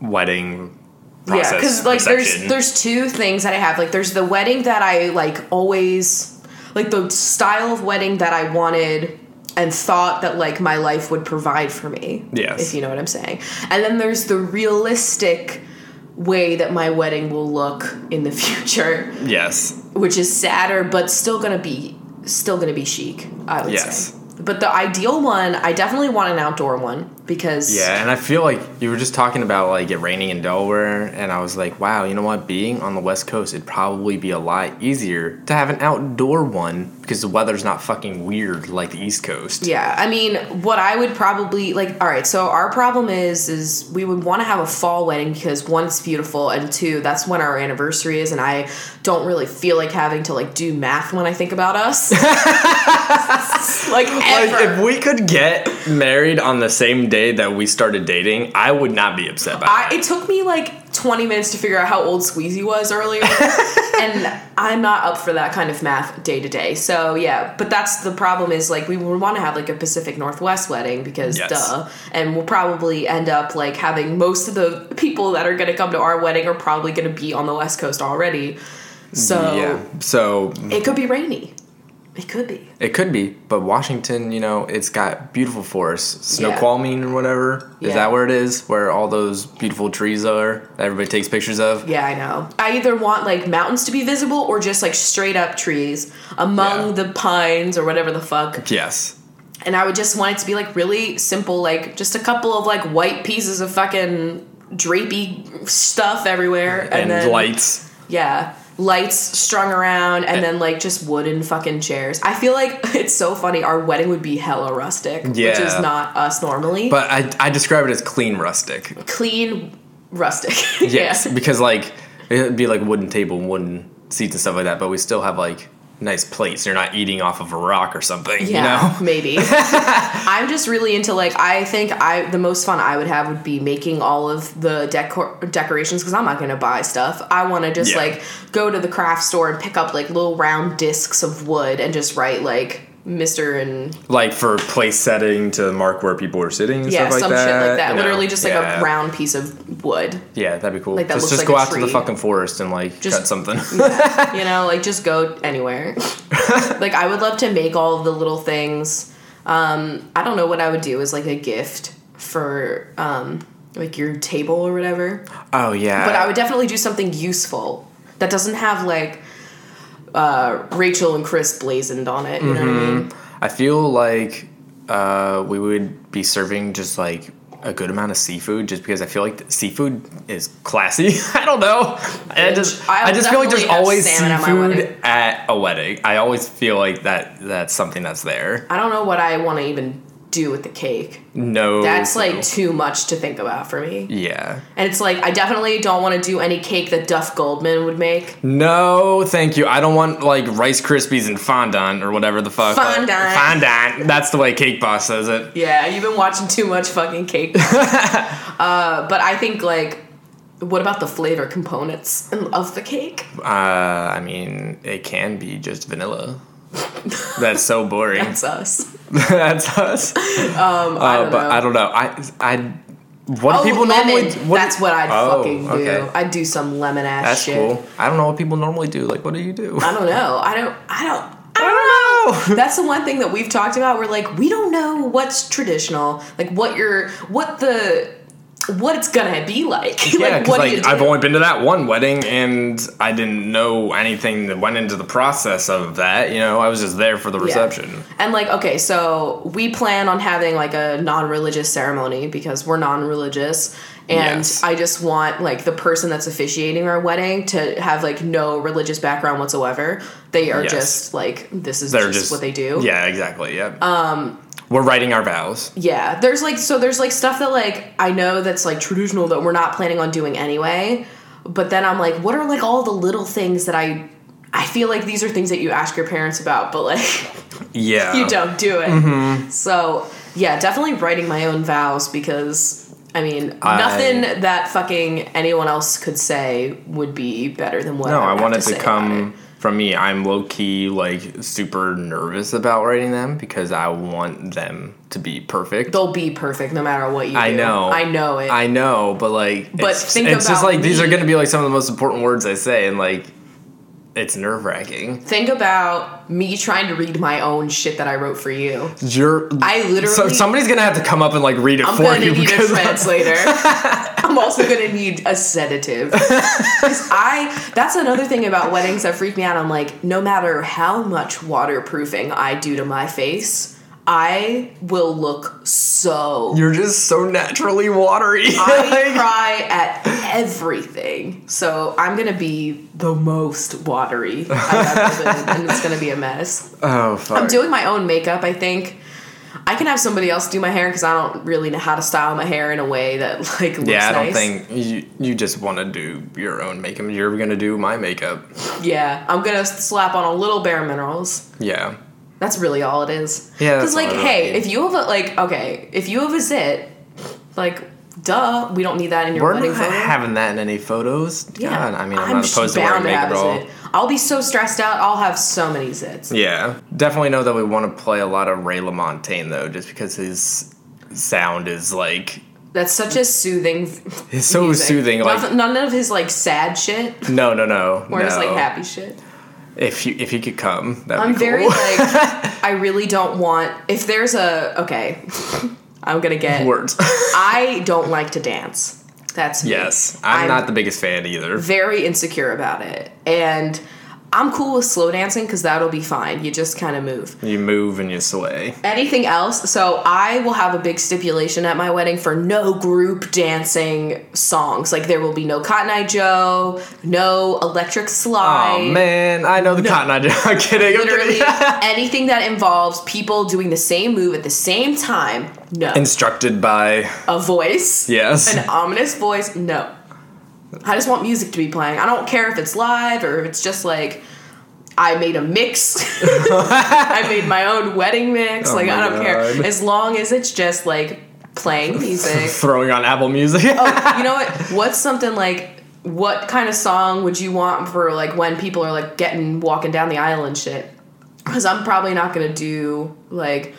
[SPEAKER 3] wedding process?
[SPEAKER 2] Yeah, because like there's there's two things that I have. Like there's the wedding that I like always like the style of wedding that I wanted and thought that like my life would provide for me.
[SPEAKER 3] Yes.
[SPEAKER 2] If you know what I'm saying. And then there's the realistic way that my wedding will look in the future,
[SPEAKER 3] yes.
[SPEAKER 2] which is sadder but still gonna be still gonna be chic, I would
[SPEAKER 3] Yes.
[SPEAKER 2] say. But the ideal one, I definitely want an outdoor one because
[SPEAKER 3] Yeah, and I feel like you were just talking about like it raining in Delaware, and I was like, wow, you know what? Being on the West Coast, it'd probably be a lot easier to have an outdoor one because the weather's not fucking weird like the East Coast.
[SPEAKER 2] Yeah, I mean, what I would probably like. All right, so our problem is, is we would want to have a fall wedding because one, it's beautiful, and two, that's when our anniversary is, and I don't really feel like having to like do math when I think about us. like
[SPEAKER 3] Like, if we could get married on the same day that we started dating, I would not be upset by
[SPEAKER 2] I,
[SPEAKER 3] that.
[SPEAKER 2] it took me like 20 minutes to figure out how old Squeezy was earlier. and I'm not up for that kind of math day to day. So, yeah, but that's the problem is like we would want to have like a Pacific Northwest wedding because
[SPEAKER 3] Yes.
[SPEAKER 2] duh. And we'll probably end up like having most of the people that are going to come to our wedding are probably going to be on the West Coast already. So
[SPEAKER 3] yeah. So
[SPEAKER 2] it could be rainy. It could be.
[SPEAKER 3] it could be, but Washington, you know, it's got beautiful forests. Snoqualmie or whatever. Is
[SPEAKER 2] Yeah.
[SPEAKER 3] that where it is? Where all those beautiful trees are that everybody takes pictures of?
[SPEAKER 2] Yeah, I know. I either want like mountains to be visible or just like straight up trees among
[SPEAKER 3] Yeah.
[SPEAKER 2] the pines or whatever the fuck.
[SPEAKER 3] Yes.
[SPEAKER 2] And I would just want it to be like really simple, like just a couple of like white pieces of fucking drapey stuff everywhere, and,
[SPEAKER 3] And,
[SPEAKER 2] then
[SPEAKER 3] lights.
[SPEAKER 2] yeah, lights strung around, and eh. then like just wooden fucking chairs. I feel like it's so funny. Our wedding would be hella rustic, which is not us normally.
[SPEAKER 3] But I, I describe it as clean rustic.
[SPEAKER 2] clean rustic.
[SPEAKER 3] Yes,
[SPEAKER 2] yeah.
[SPEAKER 3] because like it'd be like wooden table, and wooden seats and stuff like that. But we still have like nice plates. You're not eating off of a rock or something.
[SPEAKER 2] Yeah,
[SPEAKER 3] You know.
[SPEAKER 2] maybe. I'm just really into like I think I the most fun I would have would be making all of the decor decorations because I'm not gonna buy stuff. I want to just
[SPEAKER 3] Yeah.
[SPEAKER 2] like go to the craft store and pick up like little round discs of wood and just write like Mister and
[SPEAKER 3] Like for place setting to mark where people are sitting and
[SPEAKER 2] yeah
[SPEAKER 3] stuff like
[SPEAKER 2] some
[SPEAKER 3] that.
[SPEAKER 2] shit like that.
[SPEAKER 3] you know?
[SPEAKER 2] Literally just like
[SPEAKER 3] Yeah.
[SPEAKER 2] a round piece of wood.
[SPEAKER 3] Yeah, that'd be cool.
[SPEAKER 2] like that
[SPEAKER 3] just
[SPEAKER 2] looks
[SPEAKER 3] just
[SPEAKER 2] like
[SPEAKER 3] go out to the fucking forest and like
[SPEAKER 2] Just-
[SPEAKER 3] cut something.
[SPEAKER 2] you know, like just go anywhere. like I would love to make all of the little things. Um, I don't know what I would do as like a gift for um, like your table or whatever.
[SPEAKER 3] oh yeah.
[SPEAKER 2] But I would definitely do something useful that doesn't have like uh, Rachel and Chris blazoned on it. You know what I mean?
[SPEAKER 3] I feel like uh, we would be serving just like a good amount of seafood, just because I feel like seafood is classy. I don't know. I just,
[SPEAKER 2] I
[SPEAKER 3] I just feel like there's always
[SPEAKER 2] salmon at
[SPEAKER 3] seafood at a wedding. I always feel like that that's something that's there.
[SPEAKER 2] I don't know what I want to even do with the cake.
[SPEAKER 3] No,
[SPEAKER 2] That's
[SPEAKER 3] clue.
[SPEAKER 2] like too much to think about for me.
[SPEAKER 3] yeah.
[SPEAKER 2] And it's like I definitely don't want to do any cake that Duff Goldman would make.
[SPEAKER 3] No, thank you. I don't want like Rice Krispies and fondant or whatever the fuck.
[SPEAKER 2] Fondant.
[SPEAKER 3] Fondant. That's the way Cake Boss says it.
[SPEAKER 2] Yeah, you've been watching too much fucking cake. uh, but I think like, what about the flavor components of the cake?
[SPEAKER 3] Uh, I mean, it can be just vanilla. That's so boring.
[SPEAKER 2] That's us.
[SPEAKER 3] That's us.
[SPEAKER 2] Um, I
[SPEAKER 3] Uh,
[SPEAKER 2] don't
[SPEAKER 3] but
[SPEAKER 2] know.
[SPEAKER 3] I don't know. I I what
[SPEAKER 2] oh,
[SPEAKER 3] do people
[SPEAKER 2] lemon.
[SPEAKER 3] normally? What
[SPEAKER 2] That's what I'd
[SPEAKER 3] Oh,
[SPEAKER 2] fucking do.
[SPEAKER 3] okay.
[SPEAKER 2] I'd do some lemon ass
[SPEAKER 3] That's
[SPEAKER 2] shit.
[SPEAKER 3] cool. I don't know what people normally do. Like, what do you do?
[SPEAKER 2] I don't know. I don't. I don't.
[SPEAKER 3] I don't know.
[SPEAKER 2] That's the one thing that we've talked about. We're like, we don't know what's traditional, like what you're, what the, what it's gonna be like.
[SPEAKER 3] Yeah,
[SPEAKER 2] like,
[SPEAKER 3] like? I've only been to that one wedding, and I didn't know anything that went into the process of that. You know, I was just there for the
[SPEAKER 2] Yeah.
[SPEAKER 3] reception.
[SPEAKER 2] And like, okay, so we plan on having like a non-religious ceremony because we're non-religious. And
[SPEAKER 3] Yes.
[SPEAKER 2] I just want like the person that's officiating our wedding to have like no religious background whatsoever. They are
[SPEAKER 3] Yes.
[SPEAKER 2] just like this is just,
[SPEAKER 3] just
[SPEAKER 2] what they do.
[SPEAKER 3] Yeah, exactly. Yeah. Um, we're writing our vows.
[SPEAKER 2] Yeah, there's like so there's like stuff that like I know that's like traditional that we're not planning on doing anyway. But then I'm like, what are like all the little things that I I feel like these are things that you ask your parents about, but like
[SPEAKER 3] Yeah.
[SPEAKER 2] you don't do it.
[SPEAKER 3] Mm-hmm.
[SPEAKER 2] So yeah, definitely writing my own vows because I mean
[SPEAKER 3] I-
[SPEAKER 2] nothing that fucking anyone else could say would be better than what
[SPEAKER 3] No,
[SPEAKER 2] I,
[SPEAKER 3] I
[SPEAKER 2] would
[SPEAKER 3] want it to come from me. I'm low key like super nervous about writing them because I want them to be perfect.
[SPEAKER 2] They'll be perfect no matter what you do.
[SPEAKER 3] I
[SPEAKER 2] do.
[SPEAKER 3] know.
[SPEAKER 2] I know it.
[SPEAKER 3] I know, but like,
[SPEAKER 2] But
[SPEAKER 3] it's,
[SPEAKER 2] think
[SPEAKER 3] it's just
[SPEAKER 2] about
[SPEAKER 3] like these are going to be like some of the most important words I say, and like, it's nerve wracking.
[SPEAKER 2] Think about me trying to read my own shit that I wrote for you.
[SPEAKER 3] You're,
[SPEAKER 2] I literally-
[SPEAKER 3] so somebody's gonna have to come up and like read it
[SPEAKER 2] I'm
[SPEAKER 3] for
[SPEAKER 2] gonna
[SPEAKER 3] you
[SPEAKER 2] need a translator. I'm also gonna need a sedative. 'Cause I that's another thing about weddings that freak me out. I'm like, no matter how much waterproofing I do to my face, I will look so
[SPEAKER 3] you're just so naturally watery.
[SPEAKER 2] I cry at everything. So I'm gonna be the most watery I've ever been, and it's gonna be a mess.
[SPEAKER 3] oh fuck.
[SPEAKER 2] I'm doing my own makeup, I think. I can have somebody else do my hair because I don't really know how to style my hair in a way that like looks
[SPEAKER 3] yeah, I don't
[SPEAKER 2] nice.
[SPEAKER 3] think you you just want to do your own makeup. You're gonna do my makeup.
[SPEAKER 2] Yeah, I'm gonna slap on a little Bare Minerals.
[SPEAKER 3] Yeah.
[SPEAKER 2] That's really all it is.
[SPEAKER 3] Yeah,
[SPEAKER 2] because like, hey, if you have a like, okay, if you have a zit, like, duh, we don't need that in your
[SPEAKER 3] We're
[SPEAKER 2] wedding
[SPEAKER 3] not
[SPEAKER 2] photo.
[SPEAKER 3] having that in any photos. God, I mean, I'm, not
[SPEAKER 2] just
[SPEAKER 3] opposed to wearing
[SPEAKER 2] bound
[SPEAKER 3] makeup
[SPEAKER 2] have
[SPEAKER 3] at
[SPEAKER 2] a
[SPEAKER 3] all.
[SPEAKER 2] zit. I'll be so stressed out. I'll have so many zits.
[SPEAKER 3] Yeah, definitely know that we want to play a lot of Ray LaMontagne though, just because his sound is like
[SPEAKER 2] That's such a soothing.
[SPEAKER 3] It's so
[SPEAKER 2] music.
[SPEAKER 3] soothing, like-
[SPEAKER 2] Nothing- none of his like sad shit
[SPEAKER 3] No, no, no.
[SPEAKER 2] or
[SPEAKER 3] no.
[SPEAKER 2] his like happy shit.
[SPEAKER 3] If you if you could come, that'd
[SPEAKER 2] I'm
[SPEAKER 3] be cool.
[SPEAKER 2] very like I really don't want if there's a okay. I'm gonna get
[SPEAKER 3] words.
[SPEAKER 2] I don't like to dance. That's me.
[SPEAKER 3] yes, I'm,
[SPEAKER 2] I'm-
[SPEAKER 3] not the biggest fan either.
[SPEAKER 2] very insecure about it. And I'm cool with slow dancing because that'll be fine. You just kind of move.
[SPEAKER 3] You move and you sway.
[SPEAKER 2] Anything else? So I will have a big stipulation at my wedding for no group dancing songs. Like there will be no Cotton Eye Joe, no Electric Slide.
[SPEAKER 3] Oh man, I know the Cotton Eye Joe. I'm kidding. I'm
[SPEAKER 2] Literally
[SPEAKER 3] kidding.
[SPEAKER 2] anything that involves people doing the same move at the same time. No.
[SPEAKER 3] Instructed by
[SPEAKER 2] a voice.
[SPEAKER 3] yes.
[SPEAKER 2] An ominous voice. No. I just want music to be playing. I don't care if it's live or if it's just like I made a mix. I made my own wedding mix.
[SPEAKER 3] Oh
[SPEAKER 2] like I don't care. As long as it's just like playing music.
[SPEAKER 3] Throwing on Apple Music.
[SPEAKER 2] oh, you know what? What's something like what kind of song would you want for like when people are like getting walking down the aisle and shit? Because I'm probably not gonna do like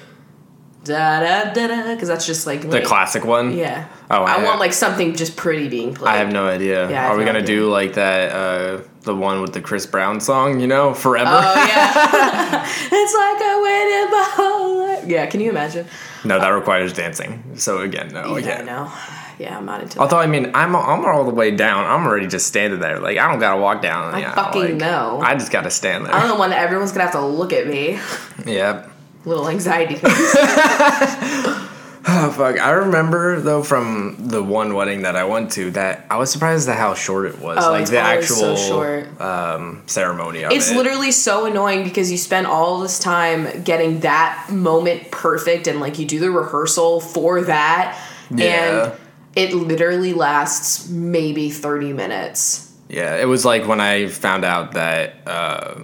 [SPEAKER 2] da da da da because that's just like
[SPEAKER 3] the classic one.
[SPEAKER 2] Yeah.
[SPEAKER 3] Oh,
[SPEAKER 2] I
[SPEAKER 3] I-
[SPEAKER 2] want like something just pretty being played.
[SPEAKER 3] I have no idea.
[SPEAKER 2] Yeah,
[SPEAKER 3] Are we
[SPEAKER 2] no
[SPEAKER 3] gonna
[SPEAKER 2] idea.
[SPEAKER 3] do like that? uh The one with the Chris Brown song, you know, forever.
[SPEAKER 2] Oh yeah. it's like I waited my whole life. Yeah, can you imagine?
[SPEAKER 3] no, that requires dancing. So again, no,
[SPEAKER 2] yeah,
[SPEAKER 3] again.
[SPEAKER 2] no. Yeah, I'm not into that.
[SPEAKER 3] Although I mean, I'm I'm all the way down. I'm already just standing there. Like I don't gotta walk down.
[SPEAKER 2] I fucking
[SPEAKER 3] like,
[SPEAKER 2] know.
[SPEAKER 3] I just gotta stand there.
[SPEAKER 2] I'm the one that everyone's gonna have to look at me.
[SPEAKER 3] yeah.
[SPEAKER 2] Little anxiety.
[SPEAKER 3] Oh fuck! I remember though from the one wedding that I went to that I was surprised at how short it was.
[SPEAKER 2] Oh,
[SPEAKER 3] like
[SPEAKER 2] it's
[SPEAKER 3] the
[SPEAKER 2] always so
[SPEAKER 3] actual
[SPEAKER 2] short.
[SPEAKER 3] um, ceremony
[SPEAKER 2] It's
[SPEAKER 3] it.
[SPEAKER 2] literally so annoying because you spend all this time getting that moment perfect and like you do the rehearsal for that
[SPEAKER 3] Yeah.
[SPEAKER 2] and it literally lasts maybe 30 minutes.
[SPEAKER 3] Yeah, it was like when I found out that uh,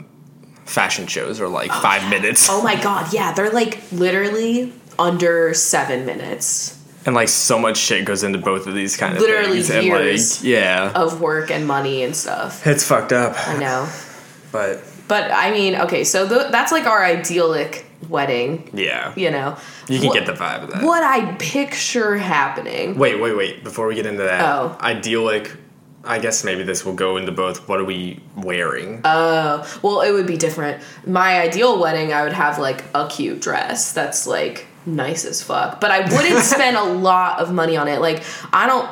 [SPEAKER 3] fashion shows are like oh, five minutes,
[SPEAKER 2] Oh my god, yeah, they're like literally under 7 minutes
[SPEAKER 3] and like so much shit goes into both of these kind of
[SPEAKER 2] Literally
[SPEAKER 3] things. And
[SPEAKER 2] years.
[SPEAKER 3] like, yeah,
[SPEAKER 2] of work and money and stuff.
[SPEAKER 3] it's fucked up.
[SPEAKER 2] I know.
[SPEAKER 3] But
[SPEAKER 2] But I mean, okay, so th- that's like our idyllic wedding,
[SPEAKER 3] yeah,
[SPEAKER 2] you know.
[SPEAKER 3] you can
[SPEAKER 2] What-
[SPEAKER 3] get the vibe of that.
[SPEAKER 2] What I picture happening.
[SPEAKER 3] Wait, wait, wait! Before we get into that,
[SPEAKER 2] Oh.
[SPEAKER 3] idyllic. I guess maybe this will go into both. What are we wearing?
[SPEAKER 2] Uh, well, it would be different. My ideal wedding, I would have like a cute dress that's like nice as fuck, but I wouldn't spend a lot of money on it. Like, I don't.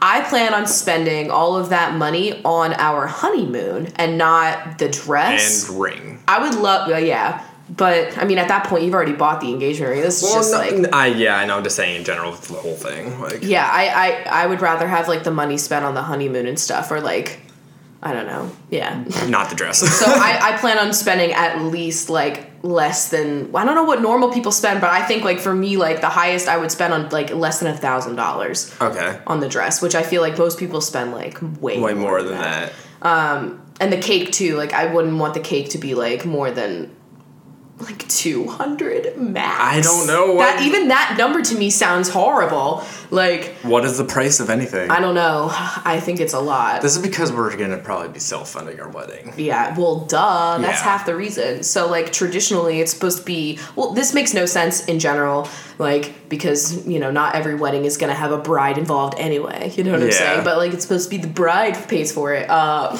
[SPEAKER 2] I plan on spending all of that money on our honeymoon and not the dress.
[SPEAKER 3] and ring.
[SPEAKER 2] I would love, uh, yeah, but I mean, at that point, you've already bought the engagement ring. This is just
[SPEAKER 3] no,
[SPEAKER 2] like,
[SPEAKER 3] I yeah, I know. I'm just saying in general, the whole thing. Like,
[SPEAKER 2] yeah, I, I, I would rather have like the money spent on the honeymoon and stuff, or like, I don't know, yeah.
[SPEAKER 3] not the dress.
[SPEAKER 2] So I, I plan on spending at least like less than I don't know what normal people spend, but I think like for me like the highest I would spend on like less than a thousand dollars
[SPEAKER 3] okay,
[SPEAKER 2] on the dress, which I feel like most people spend like way
[SPEAKER 3] way more than that.
[SPEAKER 2] Um and the cake too, like I wouldn't want the cake to be like more than like two hundred max.
[SPEAKER 3] I don't know what-
[SPEAKER 2] that even that number to me sounds horrible. Like
[SPEAKER 3] What is the price of anything?
[SPEAKER 2] I don't know. I think it's a lot.
[SPEAKER 3] this is because we're gonna probably be self-funding our wedding.
[SPEAKER 2] Yeah, well, duh. That's
[SPEAKER 3] Yeah.
[SPEAKER 2] half the reason. So, like, traditionally, it's supposed to be. Well, this makes no sense in general, like, because, you know, not every wedding is going to have a bride involved anyway. You know what I'm saying? But, like, it's supposed to be the bride pays for it. Uh,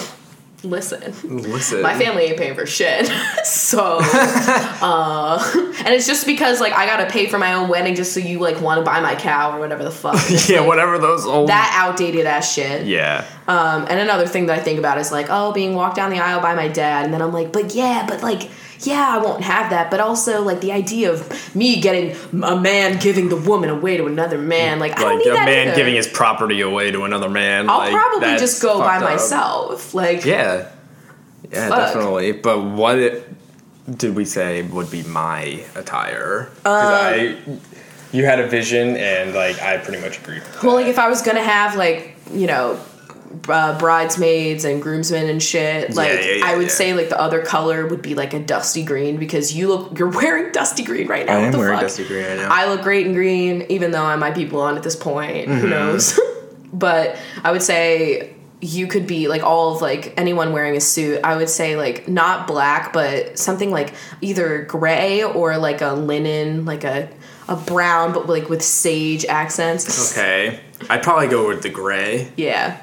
[SPEAKER 2] listen.
[SPEAKER 3] Listen,
[SPEAKER 2] My family ain't paying for shit. so, uh, and it's just because, like, I gotta pay for my own wedding just so you, like, wanna buy my cow or whatever the fuck.
[SPEAKER 3] yeah, whatever those old.
[SPEAKER 2] that outdated ass shit.
[SPEAKER 3] yeah,
[SPEAKER 2] Um, and another thing that I think about is like, oh, being walked down the aisle by my dad, and then I'm like, but yeah, but like, yeah, I won't have that. But also, like the idea of me getting a man giving the woman away to another man, like, I don't need
[SPEAKER 3] a
[SPEAKER 2] that
[SPEAKER 3] man
[SPEAKER 2] either.
[SPEAKER 3] giving his property away to another man.
[SPEAKER 2] I'll
[SPEAKER 3] like,
[SPEAKER 2] probably just go by
[SPEAKER 3] up.
[SPEAKER 2] myself. Like,
[SPEAKER 3] Yeah, yeah,
[SPEAKER 2] Fuck.
[SPEAKER 3] definitely. But what it, did we say would be my attire? Because
[SPEAKER 2] Uh,
[SPEAKER 3] I, you had a vision, and like I pretty much agreed. With
[SPEAKER 2] well,
[SPEAKER 3] that.
[SPEAKER 2] like if I was gonna have like, you know. Uh, bridesmaids and groomsmen and shit. Like
[SPEAKER 3] yeah, yeah,
[SPEAKER 2] I would
[SPEAKER 3] yeah.
[SPEAKER 2] say, like the other color would be like a dusty green because you look you're wearing dusty green right now.
[SPEAKER 3] I
[SPEAKER 2] What
[SPEAKER 3] am
[SPEAKER 2] the
[SPEAKER 3] wearing
[SPEAKER 2] fuck?
[SPEAKER 3] dusty green right.
[SPEAKER 2] I look great in green, even though I might be blonde at this point.
[SPEAKER 3] Mm-hmm.
[SPEAKER 2] Who knows? but I would say you could be like all of like anyone wearing a suit. I would say like not black, but something like either gray or like a linen, like a a brown, but like with sage accents.
[SPEAKER 3] Okay. I'd probably go with the gray.
[SPEAKER 2] Yeah.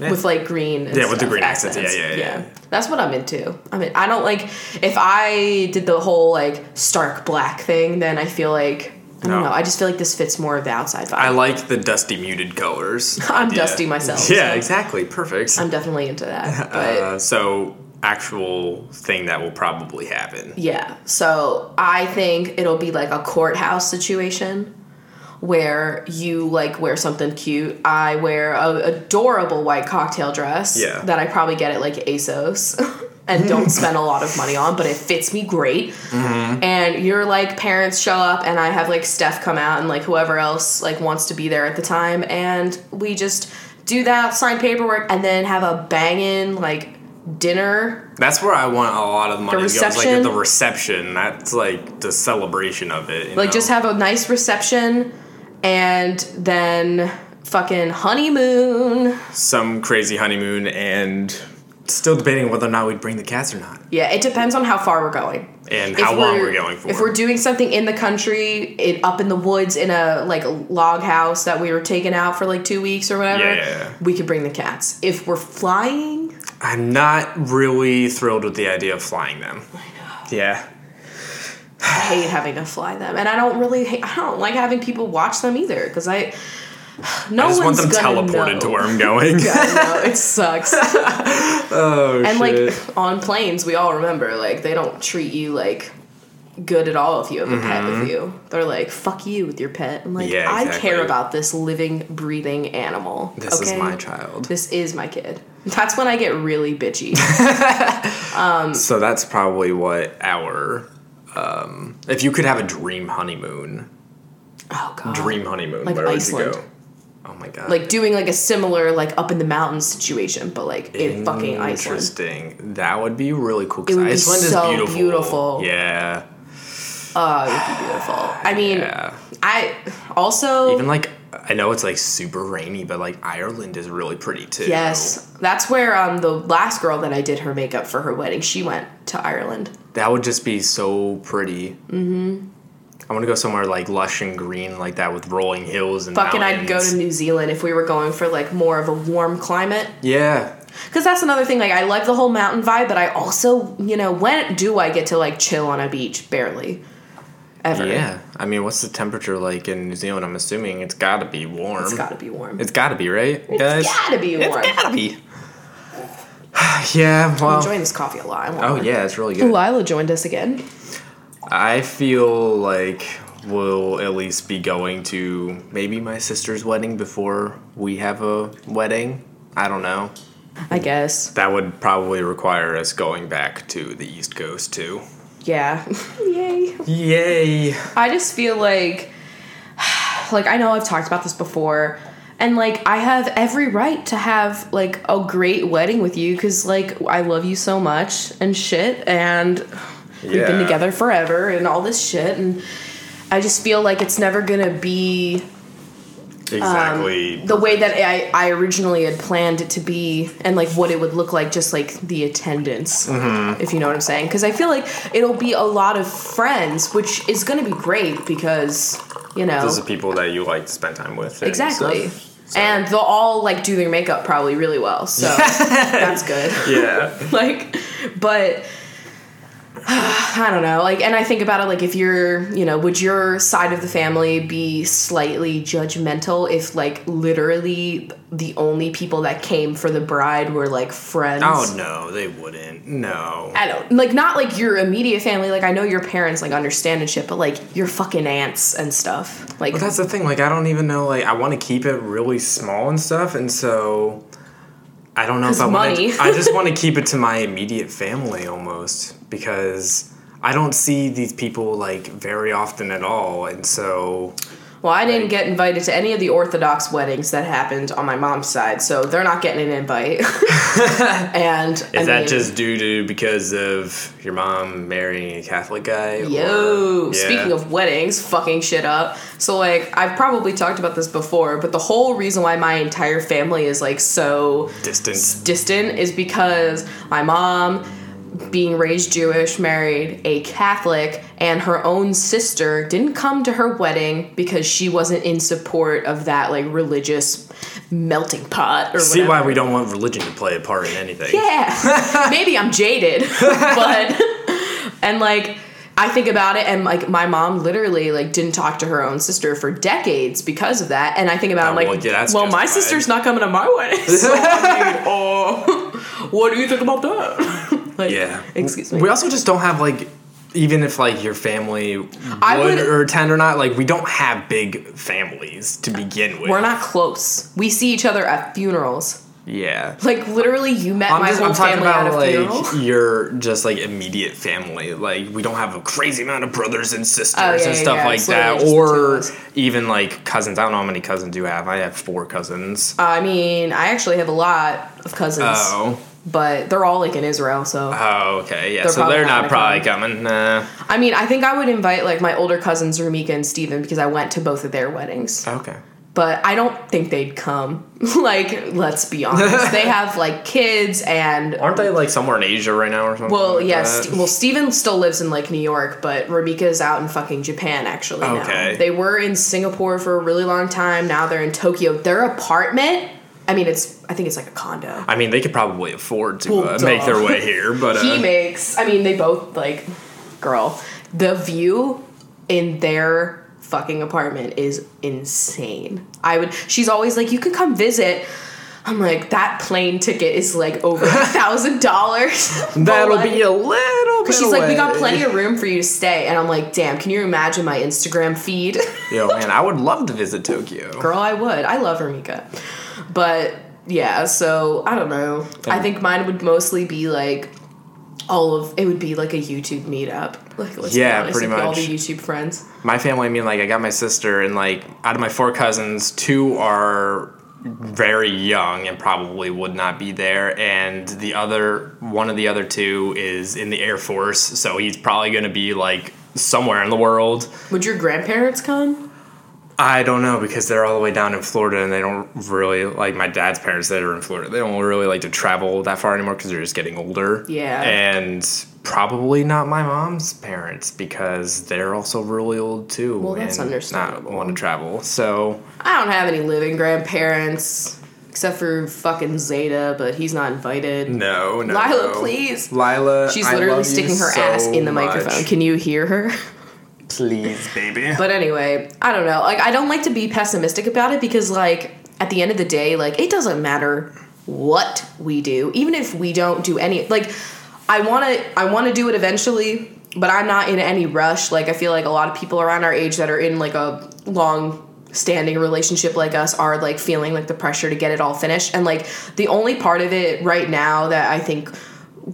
[SPEAKER 3] Yeah.
[SPEAKER 2] With like green.
[SPEAKER 3] Yeah, with the green accents. Yeah, yeah, yeah.
[SPEAKER 2] That's what I'm into. I mean, I don't like if I did the whole like stark black thing, then I feel like I don't
[SPEAKER 3] No.
[SPEAKER 2] know. I just feel like this fits more of the outside vibe.
[SPEAKER 3] I like the dusty muted colors.
[SPEAKER 2] I'm
[SPEAKER 3] idea.
[SPEAKER 2] dusty myself,
[SPEAKER 3] Yeah,
[SPEAKER 2] so-
[SPEAKER 3] exactly. Perfect.
[SPEAKER 2] I'm definitely into that. But
[SPEAKER 3] uh, so actual thing that will probably happen.
[SPEAKER 2] Yeah. So I think it'll be like a courthouse situation where you like wear something cute. I wear a adorable white cocktail dress
[SPEAKER 3] Yeah.
[SPEAKER 2] that I probably get at like ASOS and don't spend a lot of money on, but it fits me great.
[SPEAKER 3] Mm-hmm.
[SPEAKER 2] And your like parents show up and I have like Steph come out and like whoever else like wants to be there at the time and we just do that, sign paperwork and then have a banging like dinner
[SPEAKER 3] That's where I want a lot of the money to go. It's
[SPEAKER 2] reception?
[SPEAKER 3] like the reception. That's like the celebration of it. you
[SPEAKER 2] Like
[SPEAKER 3] know?
[SPEAKER 2] just have a nice reception and then fucking honeymoon.
[SPEAKER 3] some crazy honeymoon and still debating whether or not we'd bring the cats or not.
[SPEAKER 2] Yeah, it depends on how far we're going.
[SPEAKER 3] And how long we're going for.
[SPEAKER 2] If we're doing something in the country, it up in the woods in a like log house that we were taking out for like two weeks or whatever,
[SPEAKER 3] Yeah, yeah, yeah.
[SPEAKER 2] we could bring the cats. If we're flying,
[SPEAKER 3] I'm not really thrilled with the idea of flying them. I know. Yeah.
[SPEAKER 2] I hate having to fly them, and I don't really, hate, I don't like having people watch them either because I. No
[SPEAKER 3] I just want them teleported
[SPEAKER 2] know.
[SPEAKER 3] to where I'm going.
[SPEAKER 2] Know it sucks.
[SPEAKER 3] oh
[SPEAKER 2] and
[SPEAKER 3] shit.
[SPEAKER 2] like on planes, we all remember like they don't treat you like good at all if you have a pet with you. They're like fuck you with your pet. I'm like
[SPEAKER 3] Mm-hmm. Yeah,
[SPEAKER 2] I care about this living, breathing animal.
[SPEAKER 3] this
[SPEAKER 2] okay?
[SPEAKER 3] is my child.
[SPEAKER 2] This is my kid. That's when I get really bitchy.
[SPEAKER 3] So that's probably what our um if you could have a dream honeymoon.
[SPEAKER 2] oh god.
[SPEAKER 3] Dream honeymoon,
[SPEAKER 2] Like
[SPEAKER 3] where would
[SPEAKER 2] Iceland.
[SPEAKER 3] you go? Oh my god.
[SPEAKER 2] Like doing like a similar like up in the mountains situation, but like in fucking Iceland.
[SPEAKER 3] Interesting. That would be really cool
[SPEAKER 2] It
[SPEAKER 3] because
[SPEAKER 2] would be
[SPEAKER 3] Iceland is
[SPEAKER 2] so
[SPEAKER 3] beautiful.
[SPEAKER 2] beautiful.
[SPEAKER 3] Yeah.
[SPEAKER 2] Oh, it would be beautiful. I mean,
[SPEAKER 3] Yeah.
[SPEAKER 2] I also
[SPEAKER 3] Even like I know it's like super rainy, but like Ireland is really pretty too.
[SPEAKER 2] Yes, that's where um the last girl that I did her makeup for her wedding. She went to Ireland.
[SPEAKER 3] That would just be so pretty. Mm-hmm. I want to go somewhere like lush and green like that with rolling hills and
[SPEAKER 2] Fucking, I'd go to New Zealand if we were going for like more of a warm climate.
[SPEAKER 3] Yeah.
[SPEAKER 2] Because that's another thing. Like, I like the whole mountain vibe, but I also, you know, when do I get to like chill on a beach? Barely, ever.
[SPEAKER 3] Yeah. I mean, what's the temperature like in New Zealand? I'm assuming it's got to be warm.
[SPEAKER 2] it's got to be warm.
[SPEAKER 3] It's got to be, right, guys?
[SPEAKER 2] It's gotta be warm.
[SPEAKER 3] It's got to be. yeah.
[SPEAKER 2] I'm
[SPEAKER 3] Well.
[SPEAKER 2] enjoying this coffee a lot. I want
[SPEAKER 3] Oh
[SPEAKER 2] more.
[SPEAKER 3] yeah, it's really good.
[SPEAKER 2] Lila joined us again.
[SPEAKER 3] I feel like we'll at least be going to maybe my sister's wedding before we have a wedding. I don't know.
[SPEAKER 2] I guess.
[SPEAKER 3] That would probably require us going back to the East Coast too.
[SPEAKER 2] Yeah. Yay.
[SPEAKER 3] Yay!
[SPEAKER 2] I just feel like like I know I've talked about this before and like I have every right to have like a great wedding with you cuz like I love you so much and shit and we've been together forever and all this shit and I just feel like it's never going to be
[SPEAKER 3] Exactly.
[SPEAKER 2] the way that I, I originally had planned it to be and like what it would look like just like the attendance
[SPEAKER 3] Mm-hmm.
[SPEAKER 2] if you know what i'm saying because i feel like it'll be a lot of friends which is going to be great because you know
[SPEAKER 3] Those are people that you like to spend time with.
[SPEAKER 2] exactly
[SPEAKER 3] stuff.
[SPEAKER 2] And they'll all like do their makeup probably really well so that's good
[SPEAKER 3] Yeah.
[SPEAKER 2] like but I don't know. Like, and I think about it like if you're, you know, would your side of the family be slightly judgmental if, like, literally the only people that came for the bride were like friends?
[SPEAKER 3] Oh no, they wouldn't. No.
[SPEAKER 2] I don't like not like your immediate family. Like, I know your parents like understand and shit, but like your fucking aunts and stuff. Like,
[SPEAKER 3] But that's the thing. Like, I don't even know. Like, I want to keep it really small and stuff, and so I don't know if I want I just want to keep it to my immediate family almost because I don't see these people like very often at all, and so
[SPEAKER 2] well, I didn't get invited to any of the Orthodox weddings that happened on my mom's side, so they're not getting an invite. and
[SPEAKER 3] is
[SPEAKER 2] I
[SPEAKER 3] that
[SPEAKER 2] mean-
[SPEAKER 3] just due to because of your mom marrying a Catholic guy?
[SPEAKER 2] Yo,
[SPEAKER 3] or-
[SPEAKER 2] speaking of weddings, fucking shit up. So like I've probably talked about this before, but the whole reason why my entire family is like so
[SPEAKER 3] distance,
[SPEAKER 2] distant is because my mom being raised Jewish, married a Catholic, and her own sister didn't come to her wedding because she wasn't in support of that like religious melting pot or
[SPEAKER 3] See
[SPEAKER 2] whatever.
[SPEAKER 3] why we don't want religion to play a part in anything.
[SPEAKER 2] Yeah. Maybe I'm jaded, but and like I think about it and like my mom literally like didn't talk to her own sister for decades because of that. And I think about it, I'm like,
[SPEAKER 3] well, yeah,
[SPEAKER 2] well, my sister's not coming to my wedding. So I mean, oh, what do you think about that? Like,
[SPEAKER 3] Yeah.
[SPEAKER 2] Excuse me.
[SPEAKER 3] We also just don't have like even if like your family would,
[SPEAKER 2] would-
[SPEAKER 3] or attend or not, like we don't have big families to begin with.
[SPEAKER 2] We're not close. We see each other at funerals.
[SPEAKER 3] Yeah.
[SPEAKER 2] Like literally, you met
[SPEAKER 3] I'm
[SPEAKER 2] my
[SPEAKER 3] just
[SPEAKER 2] whole
[SPEAKER 3] I'm talking
[SPEAKER 2] family at
[SPEAKER 3] about
[SPEAKER 2] a
[SPEAKER 3] like
[SPEAKER 2] funeral.
[SPEAKER 3] your just like immediate family. Like we don't have a crazy amount of brothers and sisters
[SPEAKER 2] Oh, yeah,
[SPEAKER 3] and stuff
[SPEAKER 2] yeah.
[SPEAKER 3] like that.
[SPEAKER 2] just the two of
[SPEAKER 3] Or even like cousins. I don't know how many cousins you have. I have four cousins.
[SPEAKER 2] I mean, I actually have a lot of cousins,
[SPEAKER 3] Oh.
[SPEAKER 2] But they're all like in Israel. So
[SPEAKER 3] Oh, okay. Yeah.
[SPEAKER 2] They're
[SPEAKER 3] so they're
[SPEAKER 2] not
[SPEAKER 3] not probably coming. Nah.
[SPEAKER 2] I mean, I think I would invite like my older cousins Ramika and Steven because I went to both of their weddings.
[SPEAKER 3] Okay.
[SPEAKER 2] But I don't think they'd come. like, let's be honest. they have like kids and
[SPEAKER 3] Aren't they like somewhere in Asia right now or something?
[SPEAKER 2] well,
[SPEAKER 3] like
[SPEAKER 2] yeah. St- well Steven still lives in like New York, but Ramika is out in fucking Japan actually now.
[SPEAKER 3] Okay.
[SPEAKER 2] They were in Singapore for a really long time. Now they're in Tokyo. Their apartment, I mean, it's I think it's like a condo.
[SPEAKER 3] I mean, they could probably afford to uh, make their way here, but uh,
[SPEAKER 2] he makes i mean they both like girl the view in their fucking apartment is insane i would she's always like you can come visit i'm like that plane ticket is like over a thousand dollars
[SPEAKER 3] that'll
[SPEAKER 2] But,
[SPEAKER 3] be a little bit.
[SPEAKER 2] she's like we got plenty of room for you to stay and i'm like damn can you imagine my instagram feed
[SPEAKER 3] Yo, man, I would love to visit Tokyo.
[SPEAKER 2] girl i would i love Ramika. But yeah so i don't know. I think mine would mostly be like all of it would be like a youtube meetup. Like let's
[SPEAKER 3] Yeah,
[SPEAKER 2] honest,
[SPEAKER 3] pretty
[SPEAKER 2] like, all
[SPEAKER 3] much.
[SPEAKER 2] the youtube friends.
[SPEAKER 3] My family, I mean, like, I got my sister, and like, out of my four cousins, two are very young and probably would not be there, and the other, one of the other two, is in the Air Force, so he's probably going to be like somewhere in the world.
[SPEAKER 2] would your grandparents come
[SPEAKER 3] I don't know because they're all the way down in Florida and they don't really like my dad's parents that are in Florida. They don't really like to travel that far anymore because they're just getting older.
[SPEAKER 2] Yeah.
[SPEAKER 3] And probably not my mom's parents because they're also really old too.
[SPEAKER 2] Well, that's
[SPEAKER 3] and
[SPEAKER 2] understandable.
[SPEAKER 3] Not want to travel. So
[SPEAKER 2] i don't have any living grandparents except for fucking zeta but he's not invited
[SPEAKER 3] no, no.
[SPEAKER 2] lila
[SPEAKER 3] no.
[SPEAKER 2] please
[SPEAKER 3] Lila,
[SPEAKER 2] she's
[SPEAKER 3] I
[SPEAKER 2] literally sticking her
[SPEAKER 3] so
[SPEAKER 2] ass in the
[SPEAKER 3] much.
[SPEAKER 2] microphone can you hear her
[SPEAKER 3] Please, baby.
[SPEAKER 2] But anyway, I don't know. Like I don't like to be pessimistic about it because like at the end of the day, like it doesn't matter what we do, even if we don't do any like I want to I want to do it eventually, but I'm not in any rush. Like I feel like a lot of people around our age that are in like a long standing relationship like us are like feeling like the pressure to get it all finished and like the only part of it right now that I think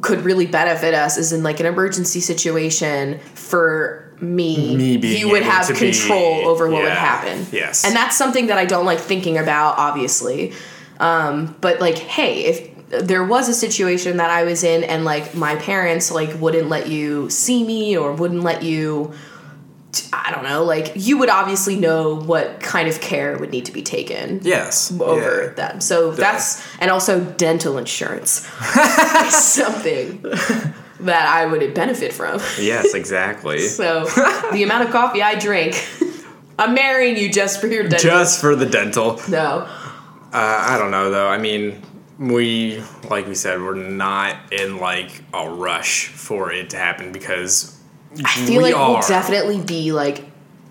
[SPEAKER 2] could really benefit us is in like an emergency situation for me,
[SPEAKER 3] Me being
[SPEAKER 2] you would have
[SPEAKER 3] to be-
[SPEAKER 2] control over what would happen.
[SPEAKER 3] yes.
[SPEAKER 2] And that's something that I don't like thinking about, obviously. Um, but like, hey, if there was a situation that I was in and like my parents like wouldn't let you see me or wouldn't let you I don't know, like you would obviously know what kind of care would need to be taken
[SPEAKER 3] Yes.
[SPEAKER 2] over
[SPEAKER 3] yeah.
[SPEAKER 2] them. So that's and also dental insurance something that I would benefit from.
[SPEAKER 3] Yes, exactly.
[SPEAKER 2] So the amount of coffee I drink, I'm marrying you just for your dental.
[SPEAKER 3] Just for the dental.
[SPEAKER 2] no.
[SPEAKER 3] Uh, I don't know though. I mean, we like we said, we're not in like a rush for it to happen because
[SPEAKER 2] I feel
[SPEAKER 3] we
[SPEAKER 2] like
[SPEAKER 3] are.
[SPEAKER 2] we'll definitely be like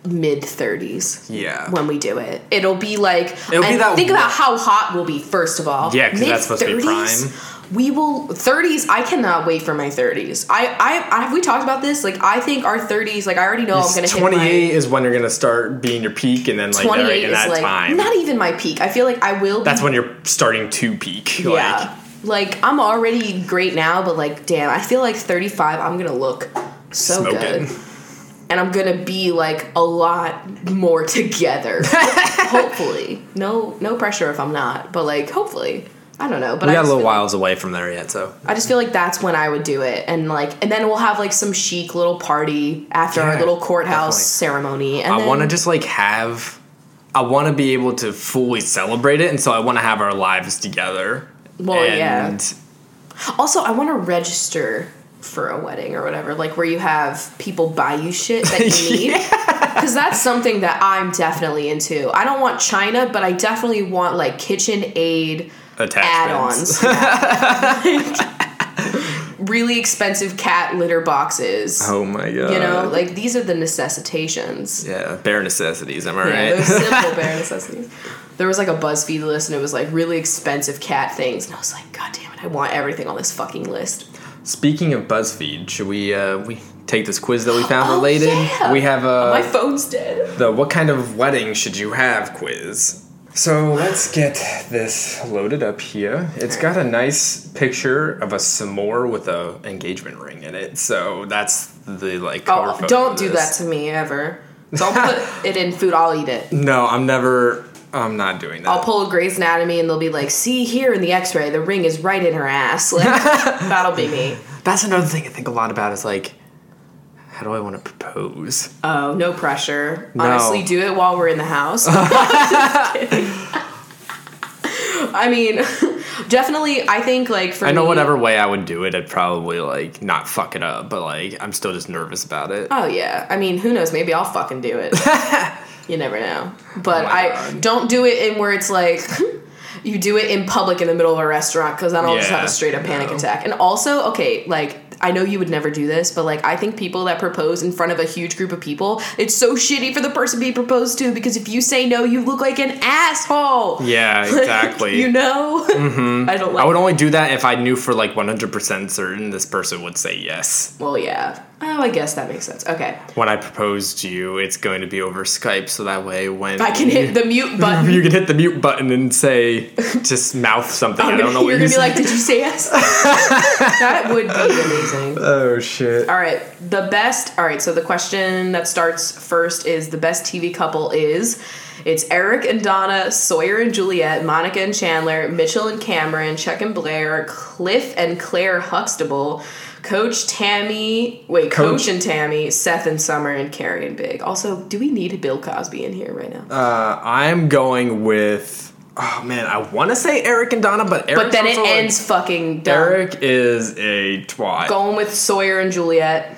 [SPEAKER 2] mid 30s
[SPEAKER 3] yeah.
[SPEAKER 2] when we do it. It'll be like
[SPEAKER 3] It'll be that
[SPEAKER 2] think about how hot we'll be first of all.
[SPEAKER 3] Yeah, because that's supposed to be
[SPEAKER 2] Mid-thirties, We will 30s. I cannot wait for my 30s. I, I I have we talked about this? Like I think our 30s. Like I already know I'm gonna hit my
[SPEAKER 3] 28 is when you're gonna start being your peak, and then like
[SPEAKER 2] 28
[SPEAKER 3] in
[SPEAKER 2] is
[SPEAKER 3] that
[SPEAKER 2] like
[SPEAKER 3] time,
[SPEAKER 2] not even my peak. I feel like I will.
[SPEAKER 3] that's
[SPEAKER 2] be,
[SPEAKER 3] when you're starting to peak.
[SPEAKER 2] yeah. Like I'm already great now, but like damn, I feel like 35. I'm gonna look so
[SPEAKER 3] Smoking.
[SPEAKER 2] good, and I'm gonna be like a lot more together. hopefully, no no pressure if I'm not, but like hopefully. I don't know, but
[SPEAKER 3] we
[SPEAKER 2] I
[SPEAKER 3] got a little whiles away from there yet, so
[SPEAKER 2] I just feel like that's when I would do it, and like, and then we'll have like some chic little party after our little courthouse
[SPEAKER 3] definitely.
[SPEAKER 2] ceremony, and
[SPEAKER 3] I want to just like have. I want to be able to fully celebrate it, and so I want to have our lives together.
[SPEAKER 2] Well, yeah. Also, I want to register for a wedding or whatever, like where you have people buy you shit that you need. Because that's something that I'm definitely into. I don't want China, but I definitely want like KitchenAid
[SPEAKER 3] Attachments.
[SPEAKER 2] add-ons. Like, really expensive cat litter boxes.
[SPEAKER 3] Oh my god.
[SPEAKER 2] You know, like these are the necessitations.
[SPEAKER 3] yeah, bare necessities. Am I
[SPEAKER 2] Yeah,
[SPEAKER 3] right?
[SPEAKER 2] those simple bare necessities. There was like a BuzzFeed list, and it was like really expensive cat things, and I was like, God damn it, I want everything on this fucking list.
[SPEAKER 3] Speaking of BuzzFeed, should we uh, we take this quiz that we found
[SPEAKER 2] Oh,
[SPEAKER 3] related?
[SPEAKER 2] yeah.
[SPEAKER 3] We have uh,
[SPEAKER 2] My phone's dead.
[SPEAKER 3] the what kind of wedding should you have quiz. So let's get this loaded up here. It's got a nice picture of a s'more with a engagement ring in it. So that's the like oh, cover
[SPEAKER 2] Oh,
[SPEAKER 3] photo
[SPEAKER 2] don't do that to me ever. Don't put it in food. I'll eat it.
[SPEAKER 3] No, I'm never. I'm not doing that.
[SPEAKER 2] I'll pull a Grey's Anatomy, and they'll be like, "See here in the X-ray, the ring is right in her ass." Like that'll be me.
[SPEAKER 3] That's another thing I think a lot about is like, how do I want to propose?
[SPEAKER 2] Oh, no pressure.
[SPEAKER 3] No.
[SPEAKER 2] Honestly, do it while we're in the house. I mean, definitely. I think like for
[SPEAKER 3] I know
[SPEAKER 2] me-
[SPEAKER 3] whatever way I would do it, I'd probably like not fuck it up, but like I'm still just nervous about it.
[SPEAKER 2] Oh yeah. I mean, who knows? Maybe I'll fucking do it. you never know. Oh but
[SPEAKER 3] Oh
[SPEAKER 2] I
[SPEAKER 3] God.
[SPEAKER 2] don't do it in where it's like you do it in public in the middle of a restaurant because then I'll just have a straight up panic
[SPEAKER 3] no.
[SPEAKER 2] attack. And also, okay, like I know you would never do this, but like I think people that propose in front of a huge group of people, it's so shitty for the person being proposed to because if you say no, you look like an asshole.
[SPEAKER 3] Yeah,
[SPEAKER 2] Like,
[SPEAKER 3] exactly.
[SPEAKER 2] you know? Mm-hmm. I don't like
[SPEAKER 3] I would only do that if I knew for like 100% certain this person would say yes.
[SPEAKER 2] Well, yeah. Oh, I guess that makes sense. Okay.
[SPEAKER 3] When I propose to you, it's going to be over Skype, so that way when
[SPEAKER 2] I can hit the mute button.
[SPEAKER 3] you can hit the mute button and say, just mouth something. I don't know what
[SPEAKER 2] You're
[SPEAKER 3] you
[SPEAKER 2] gonna be like, did you say yes? that would be amazing.
[SPEAKER 3] oh shit.
[SPEAKER 2] All right, the best. All right, so the question that starts first is the best TV couple is. It's Eric and Donna, Sawyer and Juliet, Monica and Chandler, Mitchell and Cameron, Chuck and Blair, Cliff and Claire Huxtable, Coach Tammy. Wait, Coach,
[SPEAKER 3] Coach-
[SPEAKER 2] and Tammy, Seth and Summer, and Carrie and Big. Also, do we need Bill Cosby in here right now?
[SPEAKER 3] Uh, I'm going with. Oh man, I want to say Eric and Donna, but Eric.
[SPEAKER 2] but then it ends fucking dumb.
[SPEAKER 3] Eric is a twat.
[SPEAKER 2] Going with Sawyer and Juliet.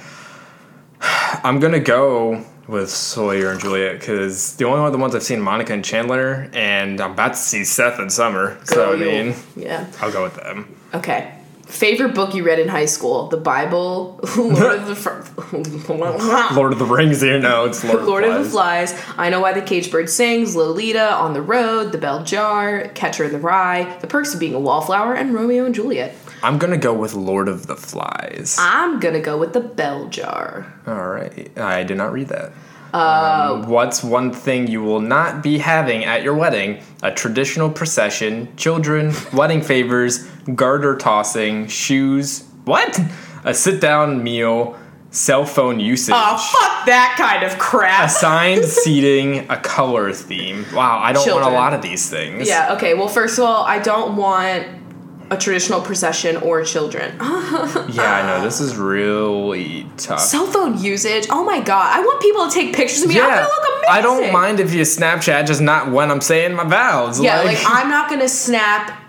[SPEAKER 3] I'm gonna go with Sawyer and Juliet because the only other ones I've seen Monica and Chandler, and I'm about to see Seth and Summer. so I mean,
[SPEAKER 2] yeah.
[SPEAKER 3] I'll go with them.
[SPEAKER 2] Okay. Favorite book you read in high school? The Bible, Lord of the Fr-
[SPEAKER 3] Lord of the Rings here. No, it's Lord,
[SPEAKER 2] Lord
[SPEAKER 3] of the. Flies.
[SPEAKER 2] I know why the caged bird sings. Lolita, On the Road, The Bell Jar, Catcher in the Rye, The Perks of Being a Wallflower, and Romeo and Juliet.
[SPEAKER 3] I'm gonna go with Lord of the Flies.
[SPEAKER 2] I'm gonna go with The Bell Jar.
[SPEAKER 3] All right, I did not read that. Um, what's one thing you will not be having at your wedding? A traditional procession, children, wedding favors, garter tossing, shoes. What? A sit down meal, cell phone usage.
[SPEAKER 2] Oh, fuck that kind of crap.
[SPEAKER 3] Assigned seating, a color theme. Wow, I don't want a lot of these things.
[SPEAKER 2] Yeah, okay. Well, first of all, I don't want a traditional procession or children.
[SPEAKER 3] Yeah, I know. This is really tough.
[SPEAKER 2] Cell phone usage. Oh my god. I want people to take pictures of me. I'm gonna look amazing.
[SPEAKER 3] I don't mind if you Snapchat, just not when I'm saying my vows.
[SPEAKER 2] Yeah, like, I'm not gonna snap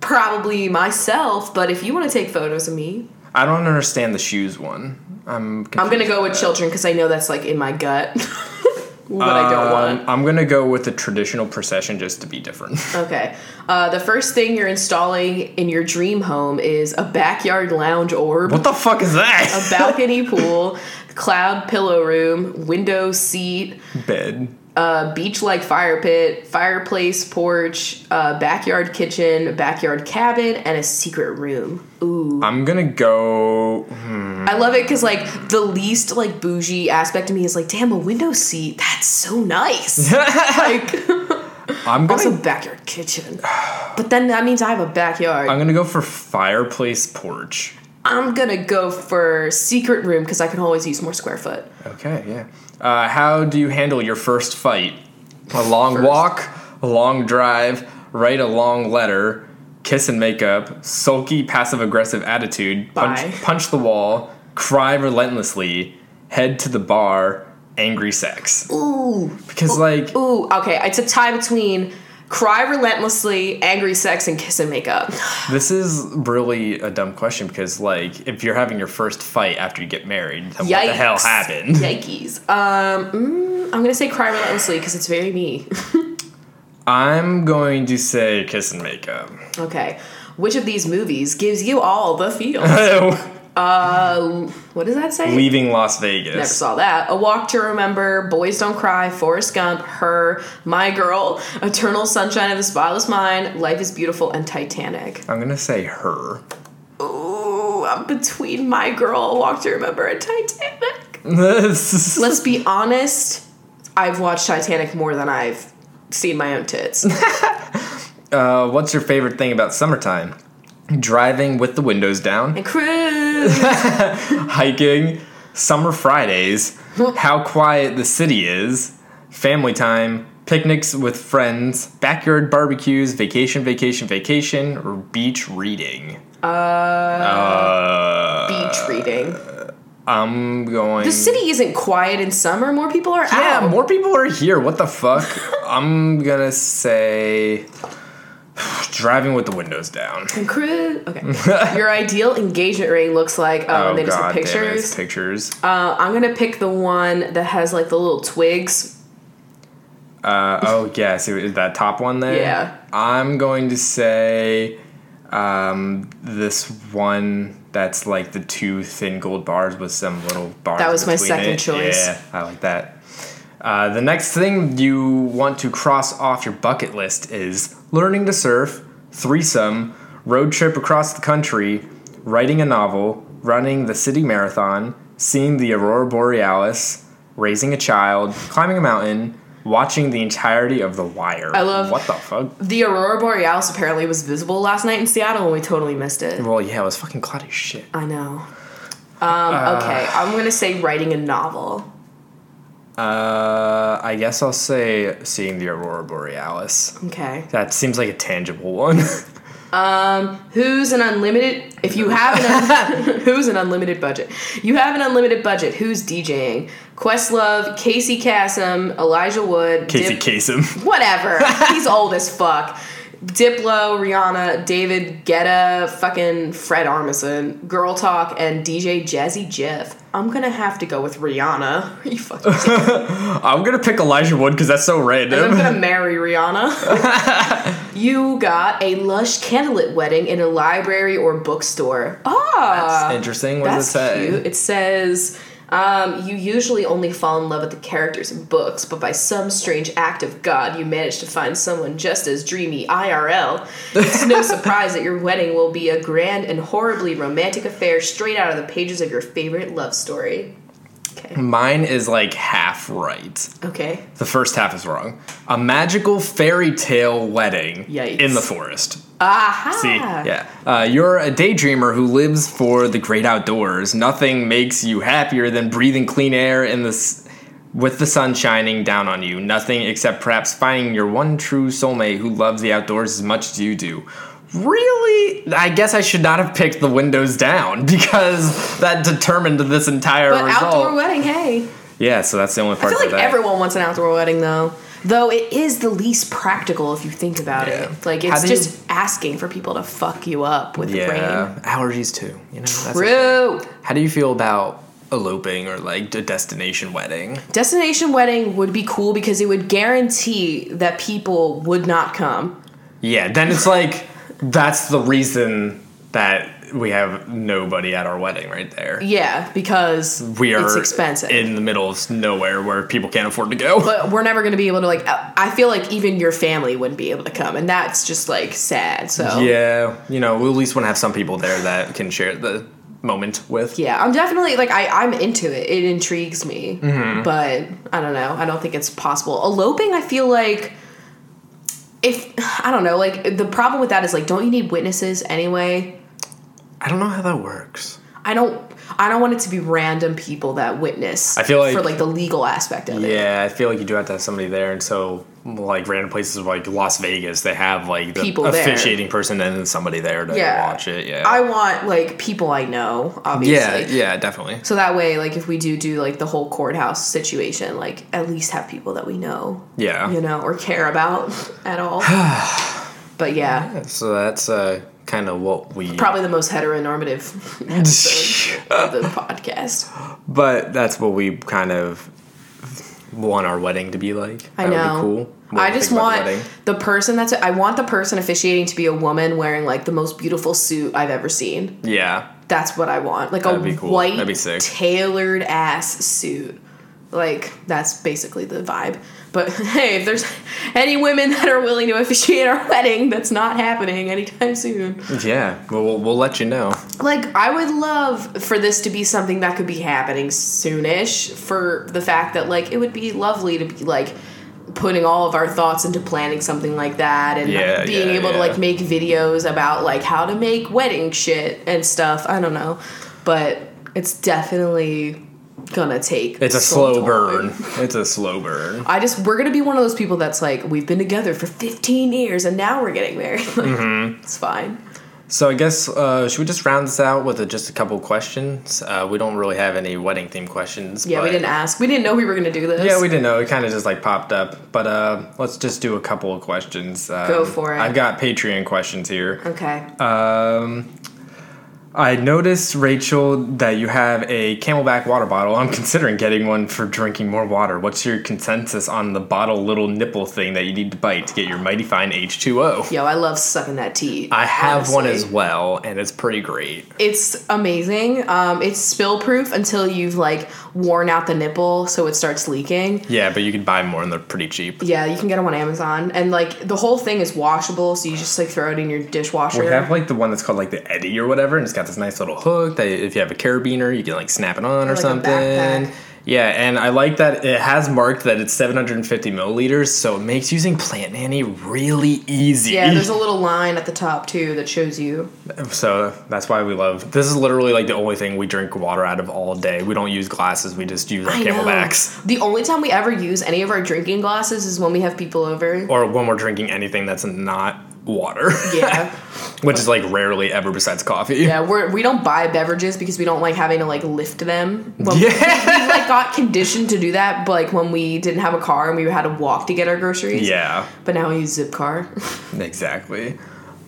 [SPEAKER 2] probably myself, but if you want to take photos of me,
[SPEAKER 3] I don't understand the shoes one. I'm.
[SPEAKER 2] I'm gonna go with
[SPEAKER 3] confused
[SPEAKER 2] children because I know that's like in my gut. what I don't want.
[SPEAKER 3] Um, I'm gonna go with the traditional procession just to be different.
[SPEAKER 2] Okay. Uh, the first thing you're installing in your dream home is a backyard lounge orb,
[SPEAKER 3] what the fuck is that?
[SPEAKER 2] a balcony pool, cloud pillow room, window seat,
[SPEAKER 3] Bed.
[SPEAKER 2] A beach like fire pit, fireplace, porch, uh, backyard kitchen, backyard cabin, and a secret room. Ooh.
[SPEAKER 3] I'm gonna go.
[SPEAKER 2] I love it because like the least like bougie aspect of me is like, damn, a window seat. That's so nice. like
[SPEAKER 3] I'm gonna.
[SPEAKER 2] also backyard kitchen. But then that means I have a backyard.
[SPEAKER 3] I'm gonna go for fireplace porch.
[SPEAKER 2] I'm gonna go for secret room because I can always use more square foot.
[SPEAKER 3] Okay, yeah. Uh, how do you handle your first fight? A long
[SPEAKER 2] First.
[SPEAKER 3] walk, a long drive, write a long letter, kiss and make up, sulky passive aggressive attitude, punch,
[SPEAKER 2] Bye.
[SPEAKER 3] punch the wall, cry relentlessly, head to the bar, angry sex.
[SPEAKER 2] Ooh.
[SPEAKER 3] Because like
[SPEAKER 2] Ooh, okay. It's a tie between cry relentlessly, angry sex, and kiss and make up.
[SPEAKER 3] This is really a dumb question because, like, if you're having your first fight after you get married, then what the hell happened?
[SPEAKER 2] Yikes. Um, mm, I'm gonna say cry relentlessly because it's very me.
[SPEAKER 3] I'm going to say kiss and make up.
[SPEAKER 2] okay. Which of these movies gives you all the feels? What does that say?
[SPEAKER 3] Leaving Las Vegas.
[SPEAKER 2] Never saw that. A Walk to Remember, Boys Don't Cry, Forrest Gump, Her, My Girl, Eternal Sunshine of the Spotless Mind, Life is Beautiful, and Titanic.
[SPEAKER 3] I'm gonna say her.
[SPEAKER 2] Ooh, I'm between My Girl, A Walk to Remember, and Titanic.
[SPEAKER 3] Let's
[SPEAKER 2] Let's be honest, I've watched Titanic more than I've seen my own tits.
[SPEAKER 3] Uh, what's your favorite thing about summertime? Driving with the windows down,
[SPEAKER 2] And cruise.
[SPEAKER 3] hiking, summer Fridays, how quiet the city is, family time, picnics with friends, backyard barbecues, vacation, vacation, vacation, or beach reading. Uh,
[SPEAKER 2] Beach reading.
[SPEAKER 3] I'm going.
[SPEAKER 2] The city isn't quiet in summer. More people are
[SPEAKER 3] Yeah,
[SPEAKER 2] out.
[SPEAKER 3] more people are here. What the fuck? I'm gonna say driving with the windows down.
[SPEAKER 2] And cruise. Okay. Your ideal engagement ring looks like. Oh, and they just have
[SPEAKER 3] damn it, it's
[SPEAKER 2] pictures.
[SPEAKER 3] pictures.
[SPEAKER 2] Uh, I'm gonna pick the one that has like the little twigs.
[SPEAKER 3] Uh, oh yeah, is that top one there?
[SPEAKER 2] Yeah.
[SPEAKER 3] I'm going to say um, this one that's like the two thin gold bars with some little bars.
[SPEAKER 2] That was my second
[SPEAKER 3] it.
[SPEAKER 2] choice.
[SPEAKER 3] Yeah, I like that. Uh, the next thing you want to cross off your bucket list is learning to surf, threesome, road trip across the country, writing a novel, running the city marathon, seeing the aurora borealis, raising a child, climbing a mountain, watching the entirety of The Wire.
[SPEAKER 2] I love-
[SPEAKER 3] what the fuck.
[SPEAKER 2] The aurora borealis apparently was visible last night in Seattle, and we totally missed it.
[SPEAKER 3] Well, yeah, it was fucking cloudy shit.
[SPEAKER 2] I know. Um, okay, I'm gonna say writing a novel.
[SPEAKER 3] Uh, I guess I'll say seeing the aurora borealis.
[SPEAKER 2] Okay.
[SPEAKER 3] That seems like a tangible one.
[SPEAKER 2] um, Who's an unlimited? If you have an un- who's an unlimited budget? You have an unlimited budget. Who's DJing? Questlove, Casey Kasem, Elijah Wood,
[SPEAKER 3] Casey
[SPEAKER 2] Dip-
[SPEAKER 3] Kasem.
[SPEAKER 2] whatever. He's old as fuck. Diplo, Rihanna, David Guetta, fucking Fred Armisen, Girl Talk, and DJ Jazzy Jeff. I'm gonna have to go with Rihanna. Are you fucking
[SPEAKER 3] I'm gonna pick Elijah Wood because that's so random.
[SPEAKER 2] I'm gonna marry Rihanna. you got a lush candlelit wedding in a library or bookstore. Ah, that's
[SPEAKER 3] Interesting. What does it say?
[SPEAKER 2] cute. It says um, you usually only fall in love with the characters in books, but by some strange act of God, you manage to find someone just as dreamy IRL. It's no surprise that your wedding will be a grand and horribly romantic affair straight out of the pages of your favorite love story. Okay.
[SPEAKER 3] Mine is like half right.
[SPEAKER 2] Okay.
[SPEAKER 3] The first half is wrong. A magical fairy tale wedding
[SPEAKER 2] Yikes.
[SPEAKER 3] in the forest.
[SPEAKER 2] Aha.
[SPEAKER 3] See, yeah. Uh, you're a daydreamer who lives for the great outdoors. Nothing makes you happier than breathing clean air in the s- with the sun shining down on you. Nothing except perhaps finding your one true soulmate who loves the outdoors as much as you do. Really? I guess I should not have picked the windows down because that determined this entire
[SPEAKER 2] But
[SPEAKER 3] result.
[SPEAKER 2] outdoor wedding, hey.
[SPEAKER 3] yeah, so that's the only part I
[SPEAKER 2] feel like everyone wants an outdoor wedding though. Though it is the least practical if you think about
[SPEAKER 3] Yeah.
[SPEAKER 2] it. Like it's
[SPEAKER 3] do you-
[SPEAKER 2] just asking for people to fuck you up with
[SPEAKER 3] yeah,
[SPEAKER 2] rain.
[SPEAKER 3] allergies too. You know, that's.
[SPEAKER 2] True.
[SPEAKER 3] How do you feel about eloping or like a destination wedding?
[SPEAKER 2] Destination wedding would be cool because it would guarantee that people would not come.
[SPEAKER 3] Yeah, then it's like that's the reason that we have nobody at our wedding right there.
[SPEAKER 2] Yeah, because
[SPEAKER 3] We are
[SPEAKER 2] it's expensive.
[SPEAKER 3] in the middle of nowhere where people can't afford to go.
[SPEAKER 2] but we're never going to be able to like I I feel like even your family wouldn't be able to come and that's just like sad. So
[SPEAKER 3] yeah, you know, we at least want to have some people there that can share the moment with.
[SPEAKER 2] Yeah, I'm definitely like I, I'm into it. It intrigues me,
[SPEAKER 3] Mm-hmm.
[SPEAKER 2] but I don't know. I don't think it's possible. Eloping, I feel like if I don't know, like the problem with that is like, don't you need witnesses anyway?
[SPEAKER 3] I don't know how that works.
[SPEAKER 2] I don't I don't want it to be random people that witness.
[SPEAKER 3] I feel like-
[SPEAKER 2] for like the legal aspect of it.
[SPEAKER 3] Yeah, I feel like you do have to have somebody there, and so like random places like Las Vegas, they have like the
[SPEAKER 2] People there.
[SPEAKER 3] officiating person and then somebody there to
[SPEAKER 2] Yeah.
[SPEAKER 3] watch it. Yeah,
[SPEAKER 2] I want like people I know, obviously.
[SPEAKER 3] yeah, yeah, definitely.
[SPEAKER 2] So that way, like if we do do like the whole courthouse situation, like at least have people that we know,
[SPEAKER 3] Yeah.
[SPEAKER 2] you know, or care about at all. but yeah,
[SPEAKER 3] So that's uh, kind of what we.
[SPEAKER 2] probably the most heteronormative episode of the podcast.
[SPEAKER 3] But that's what we kind of want our wedding to be like.
[SPEAKER 2] I
[SPEAKER 3] That
[SPEAKER 2] know.
[SPEAKER 3] be cool. What
[SPEAKER 2] I just
[SPEAKER 3] about the
[SPEAKER 2] want the person that's I want the person officiating to be a woman wearing like the most beautiful suit I've ever seen.
[SPEAKER 3] Yeah.
[SPEAKER 2] That's what I want. Like
[SPEAKER 3] That'd
[SPEAKER 2] a
[SPEAKER 3] cool.
[SPEAKER 2] white
[SPEAKER 3] That'd be sick.
[SPEAKER 2] tailored ass suit. Like that's basically the vibe. But hey, if there's any women that are willing to officiate our wedding, that's not happening anytime soon.
[SPEAKER 3] Yeah. Well, we'll, we'll let you know.
[SPEAKER 2] Like I would love for this to be something that could be happening soonish for the fact that like it would be lovely to be like putting all of our thoughts into planning something like that and
[SPEAKER 3] Yeah,
[SPEAKER 2] being
[SPEAKER 3] yeah,
[SPEAKER 2] able to like make videos about like how to make wedding shit and stuff. I don't know. But it's definitely gonna take
[SPEAKER 3] It's a slow burn. It's a slow burn.
[SPEAKER 2] I just we're gonna be one of those people that's like we've been together for 15 years and now we're getting married. Like,
[SPEAKER 3] Mm-hmm.
[SPEAKER 2] It's fine.
[SPEAKER 3] So I guess uh, should we just round this out with a, just a couple questions? Uh, we don't really have any wedding themed questions.
[SPEAKER 2] Yeah, we didn't ask. We didn't know we were gonna do this.
[SPEAKER 3] Yeah, we didn't know. It kind of just like popped up. But uh, let's just do a couple of questions. Um,
[SPEAKER 2] Go for it.
[SPEAKER 3] I've got Patreon questions here.
[SPEAKER 2] Okay.
[SPEAKER 3] Um, I noticed, Rachel, that you have a CamelBak water bottle. I'm considering getting one for drinking more water. What's your consensus on the bottle little nipple thing that you need to bite to get your mighty fine H2O?
[SPEAKER 2] Yo, I love sucking that tea.
[SPEAKER 3] I have one as well, and it's pretty great.
[SPEAKER 2] It's amazing. Um, it's spill proof until you've like worn out the nipple so it starts leaking.
[SPEAKER 3] Yeah, but you can buy more and they're pretty cheap.
[SPEAKER 2] Yeah, you can get them on Amazon, and like the whole thing is washable, so you just like throw it in your dishwasher.
[SPEAKER 3] We have like the one that's called like the Eddy or whatever, and it's got this nice little hook that if you have a carabiner, you can like snap it on or
[SPEAKER 2] like
[SPEAKER 3] something. Yeah, and I like that it has marked that it's 750 milliliters, so it makes using Plant Nanny really easy.
[SPEAKER 2] yeah, there's a little line at the top too that shows you.
[SPEAKER 3] so that's why we love. This is literally like the only thing we drink water out of all day. We don't use glasses. We just use our
[SPEAKER 2] I know.
[SPEAKER 3] CamelBaks,
[SPEAKER 2] The only time we ever use any of our drinking glasses is when we have people over.
[SPEAKER 3] or when we're drinking anything that's not water.
[SPEAKER 2] Yeah.
[SPEAKER 3] which is like rarely ever besides coffee.
[SPEAKER 2] Yeah, we're we don't buy beverages because we don't like having to like lift them. When
[SPEAKER 3] Yeah.
[SPEAKER 2] we, like got conditioned to do that, but like when we didn't have a car and we had to walk to get our groceries.
[SPEAKER 3] Yeah.
[SPEAKER 2] But now we use Zipcar.
[SPEAKER 3] Exactly.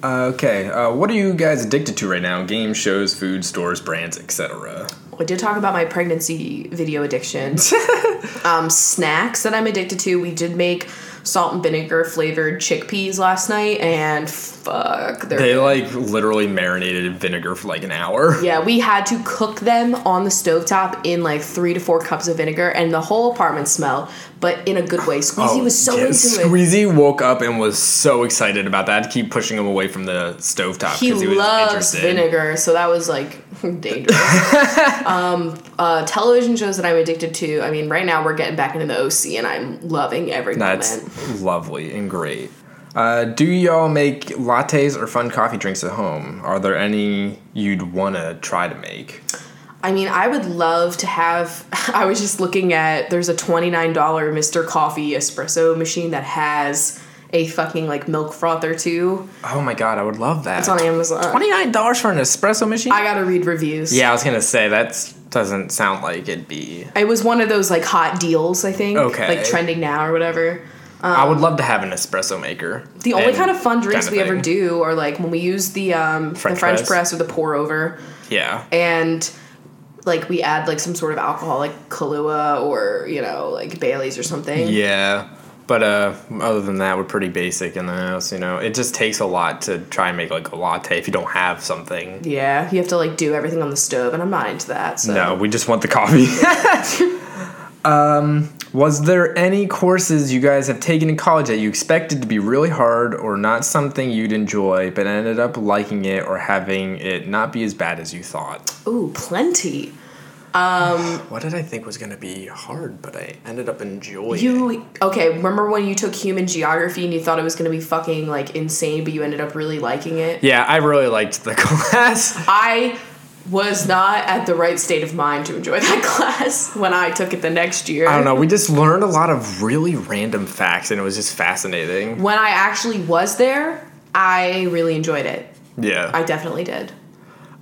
[SPEAKER 3] Uh, okay, uh, what are you guys addicted to right now? Games, shows, food, stores, brands, etc.
[SPEAKER 2] I did talk about my pregnancy video addiction. um, snacks that I'm addicted to. We did make salt and vinegar flavored chickpeas last night, and fuck, they're
[SPEAKER 3] They
[SPEAKER 2] good.
[SPEAKER 3] like literally marinated in vinegar for like an hour.
[SPEAKER 2] Yeah, we had to cook them on the stovetop in like three to four cups of vinegar, and the whole apartment smelled, but in a good way. Squeezy was so
[SPEAKER 3] Oh,
[SPEAKER 2] into it.
[SPEAKER 3] Squeezy woke up and was so excited about that. to keep pushing him away from the stovetop
[SPEAKER 2] He
[SPEAKER 3] because he, was
[SPEAKER 2] loves
[SPEAKER 3] interested.
[SPEAKER 2] vinegar, so that was like dangerous. um, uh, television shows that I'm addicted to. I mean, right now we're getting back into the OC, and I'm loving every
[SPEAKER 3] That's
[SPEAKER 2] moment.
[SPEAKER 3] lovely and great. Uh, do y'all make lattes or fun coffee drinks at home? Are there any you'd want to try to make?
[SPEAKER 2] I mean, I would love to have. I was just looking at. There's a twenty nine dollar Mr. Coffee espresso machine that has a fucking like milk frother too.
[SPEAKER 3] Oh my god, I would love that.
[SPEAKER 2] It's on Amazon.
[SPEAKER 3] Twenty nine dollars for an espresso machine.
[SPEAKER 2] I gotta read reviews.
[SPEAKER 3] yeah, I was gonna say that doesn't sound like it'd be.
[SPEAKER 2] It was one of those like hot deals, I think.
[SPEAKER 3] Okay.
[SPEAKER 2] Like trending now or whatever.
[SPEAKER 3] I would love to have an espresso maker.
[SPEAKER 2] The only kind of fun drinks
[SPEAKER 3] kind
[SPEAKER 2] we ever do are like when we use the um
[SPEAKER 3] French
[SPEAKER 2] the French
[SPEAKER 3] press.
[SPEAKER 2] press. or the pour over
[SPEAKER 3] Yeah.
[SPEAKER 2] and like we add like some sort of alcohol like Kahlua or, you know, like Bailey's or something.
[SPEAKER 3] Yeah. But uh, other than that, we're pretty basic in the house. You know, it just takes a lot to try and make like a latte if you don't have something.
[SPEAKER 2] Yeah, you have to like do everything on the stove and I'm not into that. So
[SPEAKER 3] No, we just want the coffee. um, was there any courses you guys have taken in college that you expected to be really hard or not something you'd enjoy, but ended up liking it or having it not be as bad as you thought?
[SPEAKER 2] Ooh, plenty.
[SPEAKER 3] Um, what did I think was going to be hard, but I ended up enjoying?
[SPEAKER 2] You okay? Remember when you took human geography and you thought it was gonna be fucking like insane, but you ended up really liking it?
[SPEAKER 3] Yeah, I really liked the class.
[SPEAKER 2] I was not at the right state of mind to enjoy that class when I took it the next year.
[SPEAKER 3] I don't know. We just learned a lot of really random facts, and it was just fascinating.
[SPEAKER 2] When I actually was there, I really enjoyed it.
[SPEAKER 3] Yeah.
[SPEAKER 2] I definitely did.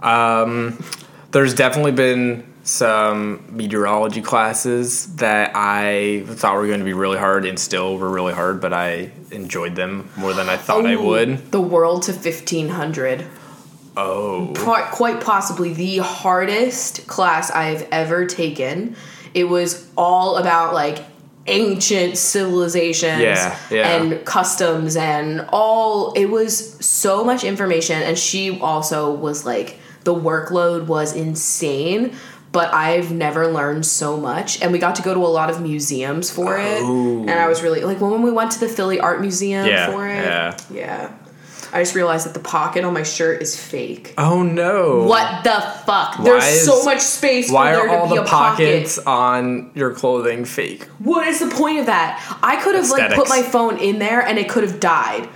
[SPEAKER 3] Um, there's definitely been some meteorology classes that I thought were going to be really hard and still were really hard, but I enjoyed them more than I thought I
[SPEAKER 2] oh,
[SPEAKER 3] would.
[SPEAKER 2] The World to 1500.
[SPEAKER 3] Oh.
[SPEAKER 2] Quite, quite possibly the hardest class I've ever taken. It was all about like ancient civilizations
[SPEAKER 3] Yeah, yeah.
[SPEAKER 2] and customs and all it was so much information and she also was like the workload was insane but I've never learned so much and we got to go to a lot of museums for it and I oh. was really like when we went to the Philly Art Museum
[SPEAKER 3] Yeah,
[SPEAKER 2] for it
[SPEAKER 3] yeah.
[SPEAKER 2] yeah I just realized that the pocket on my shirt is fake
[SPEAKER 3] Oh no.
[SPEAKER 2] what the fuck? There's
[SPEAKER 3] is-
[SPEAKER 2] so much space
[SPEAKER 3] Why
[SPEAKER 2] for there
[SPEAKER 3] are all
[SPEAKER 2] to be
[SPEAKER 3] the
[SPEAKER 2] a
[SPEAKER 3] pockets
[SPEAKER 2] pocket.
[SPEAKER 3] on your clothing fake?
[SPEAKER 2] What is the point of that? I could have like put my phone in there and it could have died.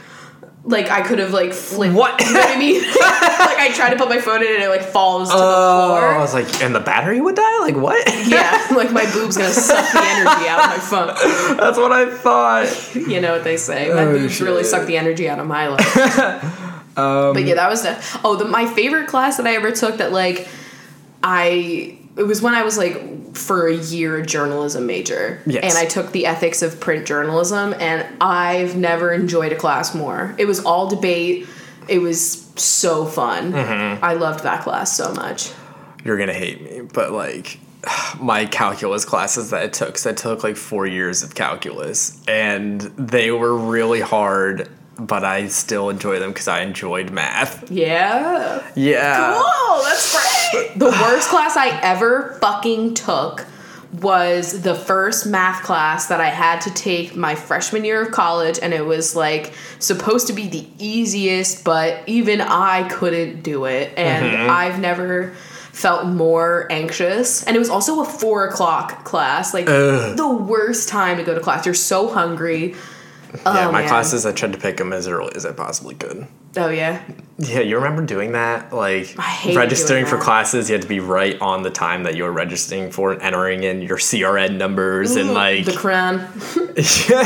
[SPEAKER 2] Like I could have like flipped.
[SPEAKER 3] What?
[SPEAKER 2] You know what I mean? like I tried to put my phone in and it like falls to the
[SPEAKER 3] Oh, I was like, and the battery would die? Like, what?
[SPEAKER 2] Yeah, like my boob's gonna suck the energy out of my phone.
[SPEAKER 3] That's what I thought.
[SPEAKER 2] You know what they say? My
[SPEAKER 3] Oh,
[SPEAKER 2] boobs really suck the energy out of my life. but um, yeah, that was the oh the my favorite class that I ever took that like I it was when I was like for a year a journalism major.
[SPEAKER 3] Yes.
[SPEAKER 2] And I took the ethics of print journalism and I've never enjoyed a class more. It was all debate. It was so fun. Mm-hmm. I loved that class so much.
[SPEAKER 3] You're gonna hate me, but like, my calculus classes that I took, so I took like four years of calculus, and they were really hard, but I still enjoy them because I enjoyed math.
[SPEAKER 2] Yeah.
[SPEAKER 3] Yeah.
[SPEAKER 2] Cool, that's great. The worst class I ever fucking took was the first math class that I had to take my freshman year of college, and it was like supposed to be the easiest, but even I couldn't do it, and mm-hmm. I've never felt more anxious. And it was also a four o'clock class like the worst time to go to class. You're so hungry.
[SPEAKER 3] Yeah,
[SPEAKER 2] Oh,
[SPEAKER 3] my
[SPEAKER 2] man.
[SPEAKER 3] classes, I tried to pick them as early as I possibly could.
[SPEAKER 2] Oh yeah
[SPEAKER 3] Yeah, you remember doing that? Like registering
[SPEAKER 2] doing
[SPEAKER 3] for classes, you had to be right on the time that you were registering for and entering in your CRN numbers and like
[SPEAKER 2] the crown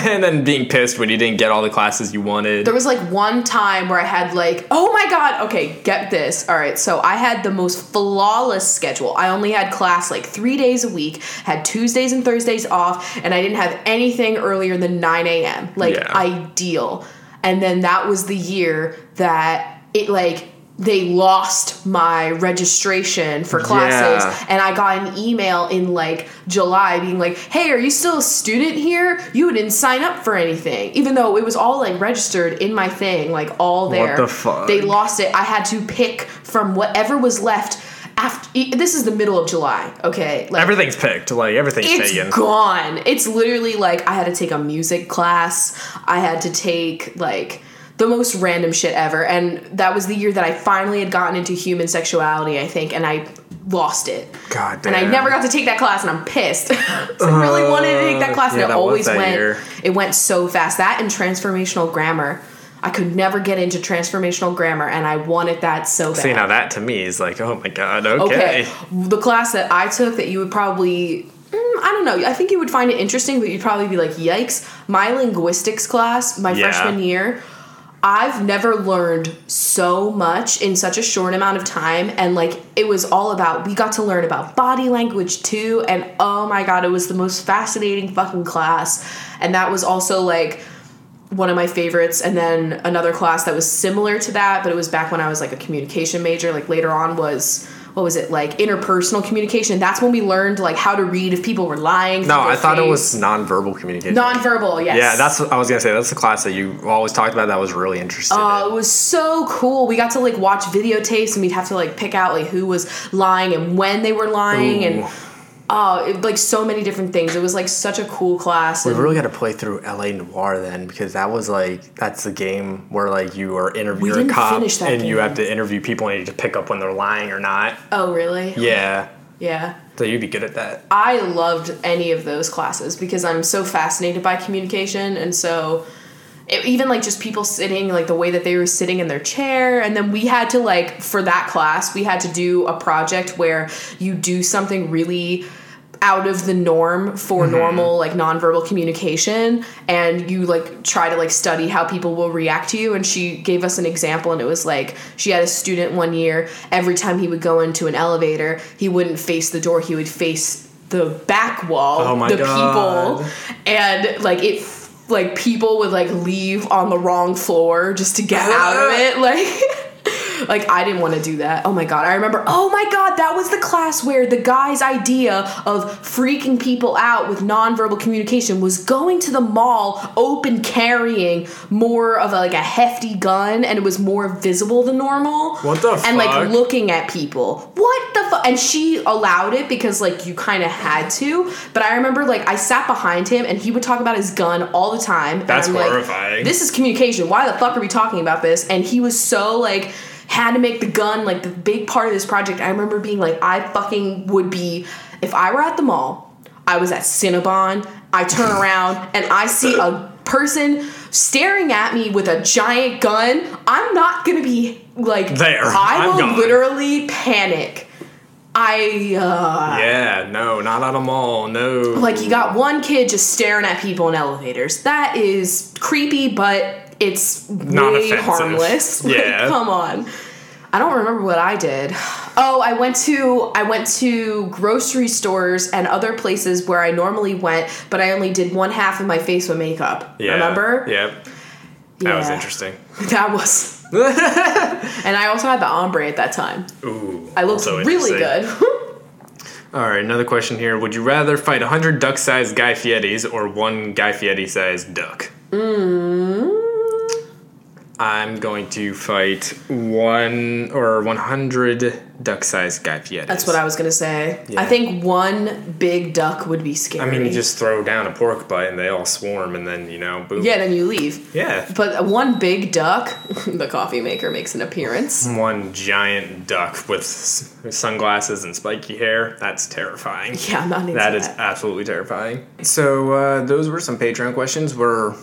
[SPEAKER 3] and then being pissed when you didn't get all the classes you wanted.
[SPEAKER 2] There was like one time where I had like, oh my god, okay, get this. All right, so I had the most flawless schedule. I only had class like three days a week, had Tuesdays and Thursdays off, and I didn't have anything earlier than 9 a.m. Like,
[SPEAKER 3] Yeah.
[SPEAKER 2] ideal. And then that was the year that it like, they lost my registration for classes
[SPEAKER 3] Yeah.
[SPEAKER 2] and I got an email in like July being like, "Hey, are you still a student here? You didn't sign up for anything." Even though it was all like registered in my thing, like all there.
[SPEAKER 3] the fuck?
[SPEAKER 2] They lost it. I had to pick from whatever was left after this is the middle of July, okay? Like
[SPEAKER 3] Everything's picked. Like everything's
[SPEAKER 2] it's
[SPEAKER 3] taken.
[SPEAKER 2] gone. It's literally like I had to take a music class. I had to take like the most random shit ever. And that was the year that I finally had gotten into human sexuality, I think, and I lost it.
[SPEAKER 3] God damn.
[SPEAKER 2] And I never got to take that class, and I'm pissed. I really wanted to take that uh, class, and it always went.
[SPEAKER 3] year.
[SPEAKER 2] It went so fast. That and transformational grammar. I could never get into transformational grammar, and I wanted that so bad.
[SPEAKER 3] See now that to me is like, oh my god, okay.
[SPEAKER 2] Okay. The class that I took that you would probably mm, I don't know. I think you would find it interesting, but you'd probably be like, "Yikes!" My linguistics class, my
[SPEAKER 3] Yeah.
[SPEAKER 2] freshman year, I've never learned so much in such a short amount of time, and like it was all about. We got to learn about body language too, and oh my god, it was the most fascinating fucking class, and that was also like one of my favorites and then another class that was similar to that but it was back when i was like a communication major like later on was what was it like interpersonal communication that's when we learned like how to read if people were lying
[SPEAKER 3] No, I thought it was nonverbal communication.
[SPEAKER 2] nonverbal yes
[SPEAKER 3] Yeah, that's what I was gonna say. That's the class that you always talked about. That was really interesting.
[SPEAKER 2] Oh, it was so cool. We got to like watch videotapes and we'd have to like pick out like who was lying and when they were lying and oh, it, like so many different things. It was like such a cool class.
[SPEAKER 3] we really got to play through LA Noire then because that was like that's the game where like you are interviewing a cop and you have to interview people and you just pick up when they're lying or not.
[SPEAKER 2] oh, really?
[SPEAKER 3] Yeah,
[SPEAKER 2] Yeah.
[SPEAKER 3] so you'd be good at that.
[SPEAKER 2] I loved any of those classes because I'm so fascinated by communication and so it- even like just people sitting like the way that they were sitting in their chair. And then we had to like for that class we had to do a project where you do something really out of the norm for mm-hmm. normal like nonverbal communication. And you like try to like study how people will react to you. And she gave us an example and it was like she had a student one year every time he would go into an elevator he wouldn't face the door. He would face the back wall
[SPEAKER 3] Oh my
[SPEAKER 2] the
[SPEAKER 3] God.
[SPEAKER 2] people. And like it like people would like leave on the wrong floor just to get out of it like like I didn't want to do that. Oh my god, I remember. Oh my god, that was the class where the guy's idea of freaking people out with nonverbal communication was going to the mall open carrying more of a, like a hefty gun and it was more visible than normal.
[SPEAKER 3] What the fuck?
[SPEAKER 2] And like looking at people. What the fuck? And she allowed it because like you kind of had to. But I remember like I sat behind him and he would talk about his gun all the time. and
[SPEAKER 3] That's
[SPEAKER 2] I'm like,
[SPEAKER 3] horrifying.
[SPEAKER 2] this is communication. Why the fuck are we talking about this? And he was so like had to make the gun like the big part of this project. I remember being like, I fucking would be if I were at the mall, I was at Cinnabon, I turn around and I see a person staring at me with a giant gun, I'm not gonna be like
[SPEAKER 3] There.
[SPEAKER 2] I
[SPEAKER 3] I'm
[SPEAKER 2] will
[SPEAKER 3] gone.
[SPEAKER 2] literally panic. I uh
[SPEAKER 3] Yeah, no, not at a mall. No.
[SPEAKER 2] like you got one kid just staring at people in elevators. That is creepy, but it's
[SPEAKER 3] Not
[SPEAKER 2] way
[SPEAKER 3] offensive.
[SPEAKER 2] harmless. Like,
[SPEAKER 3] Yeah.
[SPEAKER 2] come on. I don't remember what I did. Oh, I went to I went to grocery stores and other places where I normally went, but I only did one half of my face with makeup.
[SPEAKER 3] Yeah.
[SPEAKER 2] Remember?
[SPEAKER 3] Yep. That was interesting.
[SPEAKER 2] That was. and I also had the ombre at that time.
[SPEAKER 3] Ooh.
[SPEAKER 2] I looked really good.
[SPEAKER 3] All right, another question here. Would you rather fight 100 duck sized Guy Fieri's or one Guy Fieri sized duck?
[SPEAKER 2] Mm.
[SPEAKER 3] I'm going to fight one or 100 duck sized Guy Fieri's.
[SPEAKER 2] That's what I was gonna say.
[SPEAKER 3] Yeah.
[SPEAKER 2] I think one big duck would be scary.
[SPEAKER 3] I mean, you just throw down a pork butt and they all swarm and then, you know, boom.
[SPEAKER 2] Yeah, then you leave.
[SPEAKER 3] Yeah.
[SPEAKER 2] But one big duck, the coffee maker makes an appearance.
[SPEAKER 3] One giant duck with sunglasses and spiky hair. That's terrifying.
[SPEAKER 2] Yeah, I'm not into
[SPEAKER 3] That
[SPEAKER 2] that.
[SPEAKER 3] is absolutely terrifying. So, uh, those were some Patreon questions. We're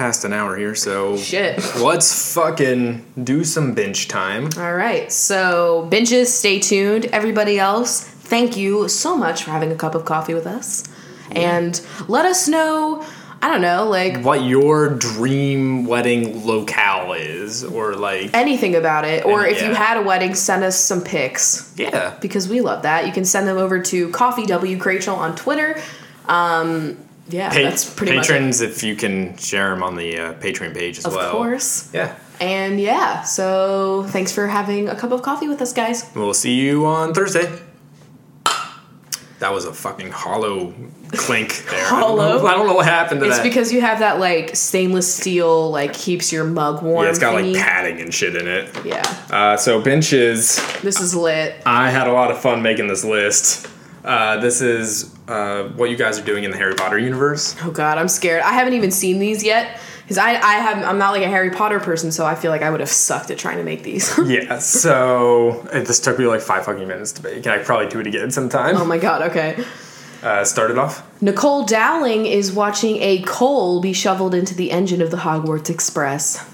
[SPEAKER 3] past an hour here, so
[SPEAKER 2] Shit.
[SPEAKER 3] let's fucking do some bench time.
[SPEAKER 2] All right, so benches, stay tuned. Everybody else, thank you so much for having a cup of coffee with us. And let us know, I don't know, like
[SPEAKER 3] What your dream wedding locale is, or like,
[SPEAKER 2] anything about it. Or
[SPEAKER 3] And-
[SPEAKER 2] if you had a wedding, send us some pics.
[SPEAKER 3] yeah,
[SPEAKER 2] because we love that. You can send them over to Coffee W Rachel on Twitter. Um, yeah,
[SPEAKER 3] Pa-
[SPEAKER 2] that's pretty much
[SPEAKER 3] patrons if you can share them on the uh, Patreon page as.
[SPEAKER 2] Of
[SPEAKER 3] well.
[SPEAKER 2] course.
[SPEAKER 3] Yeah.
[SPEAKER 2] And yeah, so thanks for having a cup of coffee with us, guys.
[SPEAKER 3] We'll see you on Thursday. That was a fucking hollow clink there.
[SPEAKER 2] Hollow?
[SPEAKER 3] I don't know, I don't know what happened to
[SPEAKER 2] It's
[SPEAKER 3] that.
[SPEAKER 2] because you have that like stainless steel, like keeps your mug warm.
[SPEAKER 3] yeah, it's got like padding and shit in it.
[SPEAKER 2] Yeah,
[SPEAKER 3] Uh, so benches.
[SPEAKER 2] this is lit.
[SPEAKER 3] I had a lot of fun making this list. Uh, this is uh, what you guys are doing in the Harry Potter universe.
[SPEAKER 2] Oh god, I'm scared. I haven't even seen these yet because I I have I'm not like a Harry Potter person, so I feel like I would have sucked at trying to make these.
[SPEAKER 3] Yeah, so it, this took me like five fucking minutes to make. I probably do it again sometime.
[SPEAKER 2] oh my god. Okay.
[SPEAKER 3] Uh, started off.
[SPEAKER 2] Nicole Dowling is watching a coal be shoveled into the engine of the Hogwarts Express.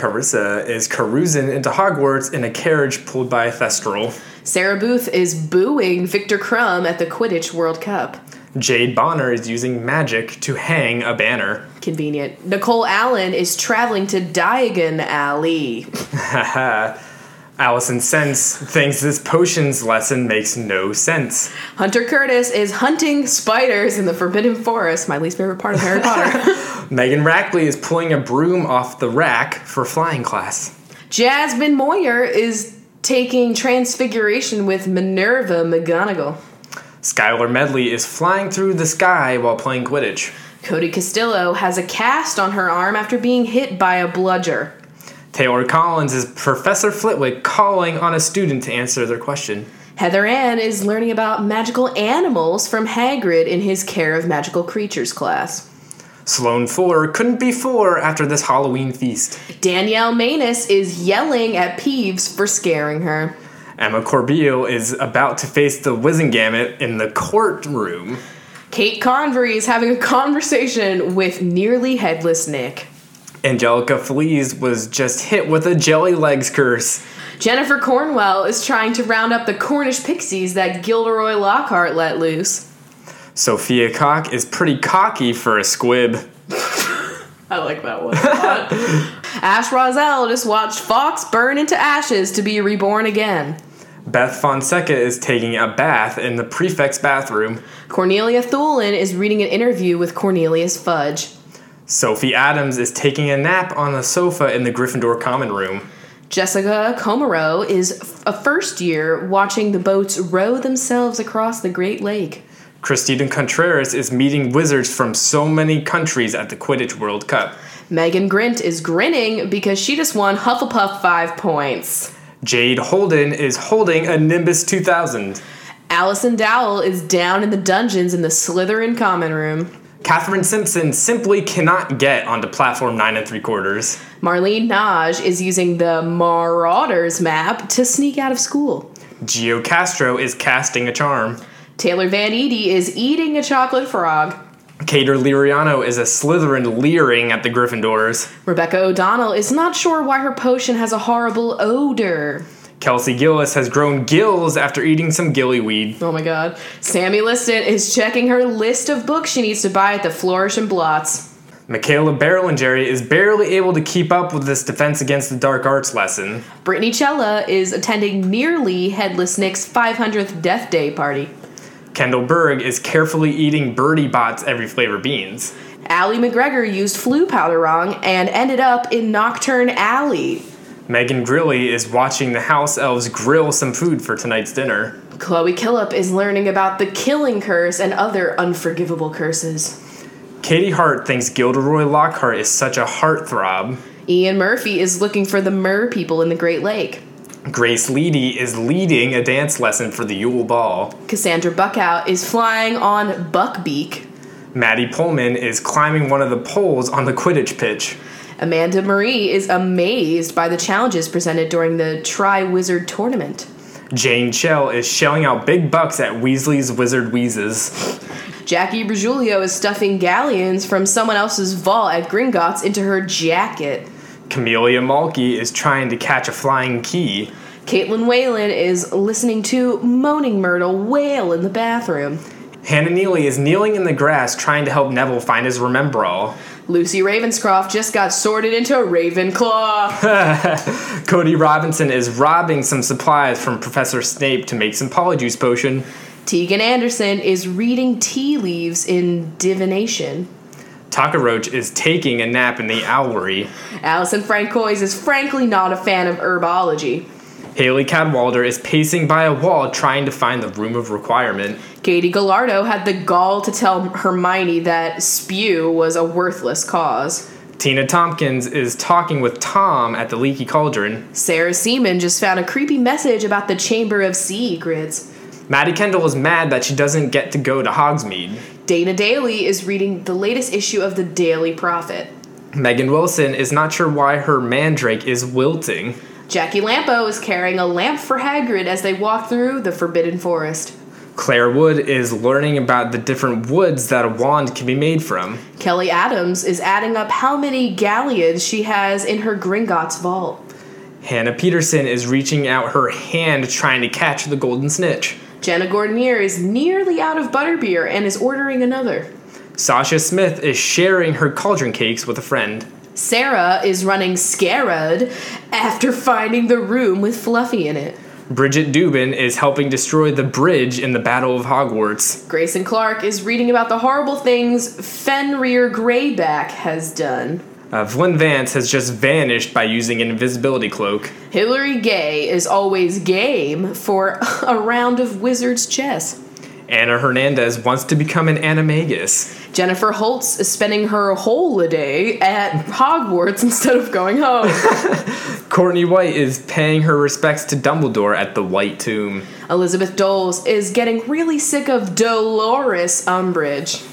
[SPEAKER 3] Carissa is carousing into Hogwarts in a carriage pulled by a Thestral.
[SPEAKER 2] Sarah Booth is booing Viktor Krum at the Quidditch World Cup.
[SPEAKER 3] Jade Bonner is using magic to hang a banner.
[SPEAKER 2] Convenient. Nicole Allen is traveling to Diagon Alley.
[SPEAKER 3] Allison Sense thinks this potions lesson makes no sense.
[SPEAKER 2] Hunter Curtis is hunting spiders in the Forbidden Forest, my least favorite part of Harry Potter.
[SPEAKER 3] Megan Rackley is pulling a broom off the rack for flying class.
[SPEAKER 2] Jasmine Moyer is taking Transfiguration with Minerva McGonagall.
[SPEAKER 3] Skylar Medley is flying through the sky while playing Quidditch.
[SPEAKER 2] Cody Castillo has a cast on her arm after being hit by a bludger.
[SPEAKER 3] Taylor Collins is Professor Flitwick calling on a student to answer their question.
[SPEAKER 2] Heather Ann is learning about magical animals from Hagrid in his Care of Magical Creatures class.
[SPEAKER 3] Sloane Fuller couldn't be fuller after this Halloween feast.
[SPEAKER 2] Danielle Manus is yelling at Peeves for scaring her.
[SPEAKER 3] Emma Corbeil is about to face the Wizengamot in the courtroom.
[SPEAKER 2] Kate Convery is having a conversation with nearly headless Nick.
[SPEAKER 3] Angelica Feliz was just hit with a jelly legs curse.
[SPEAKER 2] Jennifer Cornwell is trying to round up the Cornish pixies that Gilderoy Lockhart let loose.
[SPEAKER 3] Sophia Cock is pretty cocky for a squib.
[SPEAKER 2] I like that one. Ash Roselle just watched Fawkes burn into ashes to be reborn again.
[SPEAKER 3] Beth Fonseca is taking a bath in the prefect's bathroom.
[SPEAKER 2] Cornelia Thulin is reading an interview with Cornelius Fudge.
[SPEAKER 3] Sophie Adams is taking a nap on a sofa in the Gryffindor common room.
[SPEAKER 2] Jessica Comero is a first year watching the boats row themselves across the Great Lake.
[SPEAKER 3] Christina Contreras is meeting wizards from so many countries at the Quidditch World Cup.
[SPEAKER 2] Megan Grint is grinning because she just won Hufflepuff 5 points.
[SPEAKER 3] Jade Holden is holding a Nimbus 2000.
[SPEAKER 2] Allison Dowell is down in the dungeons in the Slytherin common room.
[SPEAKER 3] Catherine Simpson simply cannot get onto platform 9 and 3 quarters.
[SPEAKER 2] Marlene Naj is using the Marauders map to sneak out of school.
[SPEAKER 3] Geo Castro is casting a charm.
[SPEAKER 2] Taylor Van Eady is eating a chocolate frog.
[SPEAKER 3] Cater Liriano is a Slytherin leering at the Gryffindors.
[SPEAKER 2] Rebecca O'Donnell is not sure why her potion has a horrible odor.
[SPEAKER 3] Kelsey Gillis has grown gills after eating some gillyweed.
[SPEAKER 2] Oh my god. Sammy Liston is checking her list of books she needs to buy at the Flourish and Blotts.
[SPEAKER 3] Michaela Berlingeri is barely able to keep up with this defense against the dark arts lesson.
[SPEAKER 2] Brittany Chella is attending nearly Headless Nick's 500th Death Day party.
[SPEAKER 3] Kendall Berg is carefully eating Bertie Bott's every flavor beans.
[SPEAKER 2] Allie McGregor used Floo powder wrong and ended up in Knockturn Alley.
[SPEAKER 3] Megan Grilly is watching the house elves grill some food for tonight's dinner.
[SPEAKER 2] Chloe Killip is learning about the killing curse and other unforgivable curses.
[SPEAKER 3] Katie Hart thinks Gilderoy Lockhart is such a heartthrob.
[SPEAKER 2] Ian Murphy is looking for the mer people in the Great Lake.
[SPEAKER 3] Grace Leedy is leading a dance lesson for the Yule Ball.
[SPEAKER 2] Cassandra Buckout is flying on Buckbeak.
[SPEAKER 3] Maddie Pullman is climbing one of the poles on the Quidditch pitch.
[SPEAKER 2] Amanda Marie is amazed by the challenges presented during the Tri Wizard tournament.
[SPEAKER 3] Jane Shell is shelling out big bucks at Weasley's Wizard Wheezes.
[SPEAKER 2] Jackie Brujulio is stuffing galleons from someone else's vault at Gringotts into her jacket.
[SPEAKER 3] Camelia Malky is trying to catch a flying key.
[SPEAKER 2] Caitlin Whalen is listening to Moaning Myrtle wail in the bathroom.
[SPEAKER 3] Hannah Neely is kneeling in the grass trying to help Neville find his Remembrall.
[SPEAKER 2] Lucy Ravenscroft just got sorted into a Ravenclaw.
[SPEAKER 3] Cody Robinson is robbing some supplies from Professor Snape to make some Polyjuice potion.
[SPEAKER 2] Tegan Anderson is reading tea leaves in divination.
[SPEAKER 3] Taka Roach is taking a nap in the owlery.
[SPEAKER 2] Alison Francois is frankly not a fan of herbology.
[SPEAKER 3] Haley Cadwalder is pacing by a wall trying to find the room of requirement.
[SPEAKER 2] Katie Gallardo had the gall to tell Hermione that spew was a worthless cause.
[SPEAKER 3] Tina Tompkins is talking with Tom at the Leaky Cauldron.
[SPEAKER 2] Sarah Seaman just found a creepy message about the Chamber of Secrets.
[SPEAKER 3] Maddie Kendall is mad that she doesn't get to go to Hogsmeade.
[SPEAKER 2] Dana Daly is reading the latest issue of the Daily Prophet.
[SPEAKER 3] Megan Wilson is not sure why her mandrake is wilting.
[SPEAKER 2] Jackie Lampo is carrying a lamp for Hagrid as they walk through the Forbidden Forest.
[SPEAKER 3] Claire Wood is learning about the different woods that a wand can be made from.
[SPEAKER 2] Kelly Adams is adding up how many galleons she has in her Gringotts vault.
[SPEAKER 3] Hannah Peterson is reaching out her hand trying to catch the golden snitch.
[SPEAKER 2] Jenna Gordonier is nearly out of butterbeer and is ordering another.
[SPEAKER 3] Sasha Smith is sharing her cauldron cakes with a friend.
[SPEAKER 2] Sarah is running scared after finding the room with Fluffy in it.
[SPEAKER 3] Bridget Dubin is helping destroy the bridge in the Battle of Hogwarts.
[SPEAKER 2] Grayson Clark is reading about the horrible things Fenrir Greyback has done.
[SPEAKER 3] Uh, Flynn Vance has just vanished by using an invisibility cloak.
[SPEAKER 2] Hillary Gay is always game for a round of Wizard's chess.
[SPEAKER 3] Anna Hernandez wants to become an animagus.
[SPEAKER 2] Jennifer Holtz is spending her holiday at Hogwarts instead of going home.
[SPEAKER 3] Courtney White is paying her respects to Dumbledore at the White Tomb.
[SPEAKER 2] Elizabeth Doles is getting really sick of Dolores Umbridge.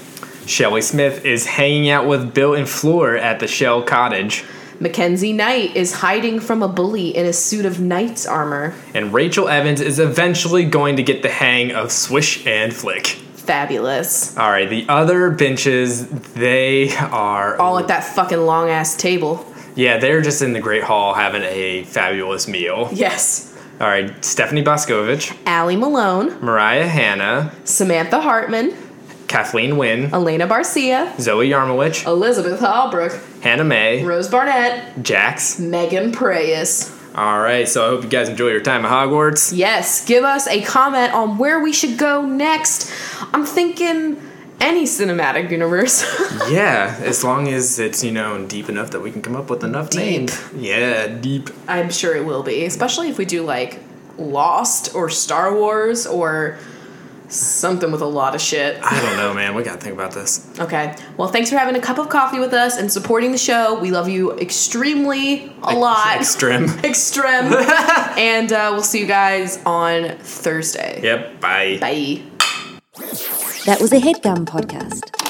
[SPEAKER 3] Shelley Smith is hanging out with Bill and Fleur at the Shell Cottage.
[SPEAKER 2] Mackenzie Knight is hiding from a bully in a suit of knight's armor.
[SPEAKER 3] And Rachel Evans is eventually going to get the hang of Swish and Flick.
[SPEAKER 2] fabulous.
[SPEAKER 3] All right, the other benches, they are
[SPEAKER 2] All at that fucking long ass table.
[SPEAKER 3] yeah, they're just in the Great Hall having a fabulous meal.
[SPEAKER 2] Yes.
[SPEAKER 3] All right, Stephanie Boscovich,
[SPEAKER 2] Allie Malone,
[SPEAKER 3] Mariah Hanna,
[SPEAKER 2] Samantha Hartman,
[SPEAKER 3] Kathleen Wynn,
[SPEAKER 2] Elena Barcia,
[SPEAKER 3] Zoe Yarmowich,
[SPEAKER 2] Elizabeth Hallbrook,
[SPEAKER 3] Hannah May,
[SPEAKER 2] Rose Barnett,
[SPEAKER 3] Jax.
[SPEAKER 2] Megan Preyes.
[SPEAKER 3] All right, so I hope you guys enjoy your time at Hogwarts.
[SPEAKER 2] Yes, give us a comment on where we should go next. I'm thinking any cinematic universe.
[SPEAKER 3] Yeah, as long as it's, you know, deep enough that we can come up with enough
[SPEAKER 2] Deep.
[SPEAKER 3] names. Yeah, deep.
[SPEAKER 2] I'm sure it will be, especially if we do like Lost or Star Wars or something with a lot of shit.
[SPEAKER 3] I don't know, man. We gotta think about this.
[SPEAKER 2] Okay. Well, thanks for having a cup of coffee with us and supporting the show. We love you extremely a lot.
[SPEAKER 3] Extreme.
[SPEAKER 2] Extreme. and uh, we'll see you guys on Thursday.
[SPEAKER 3] Yep, bye.
[SPEAKER 2] Bye.
[SPEAKER 1] That was a headgum podcast.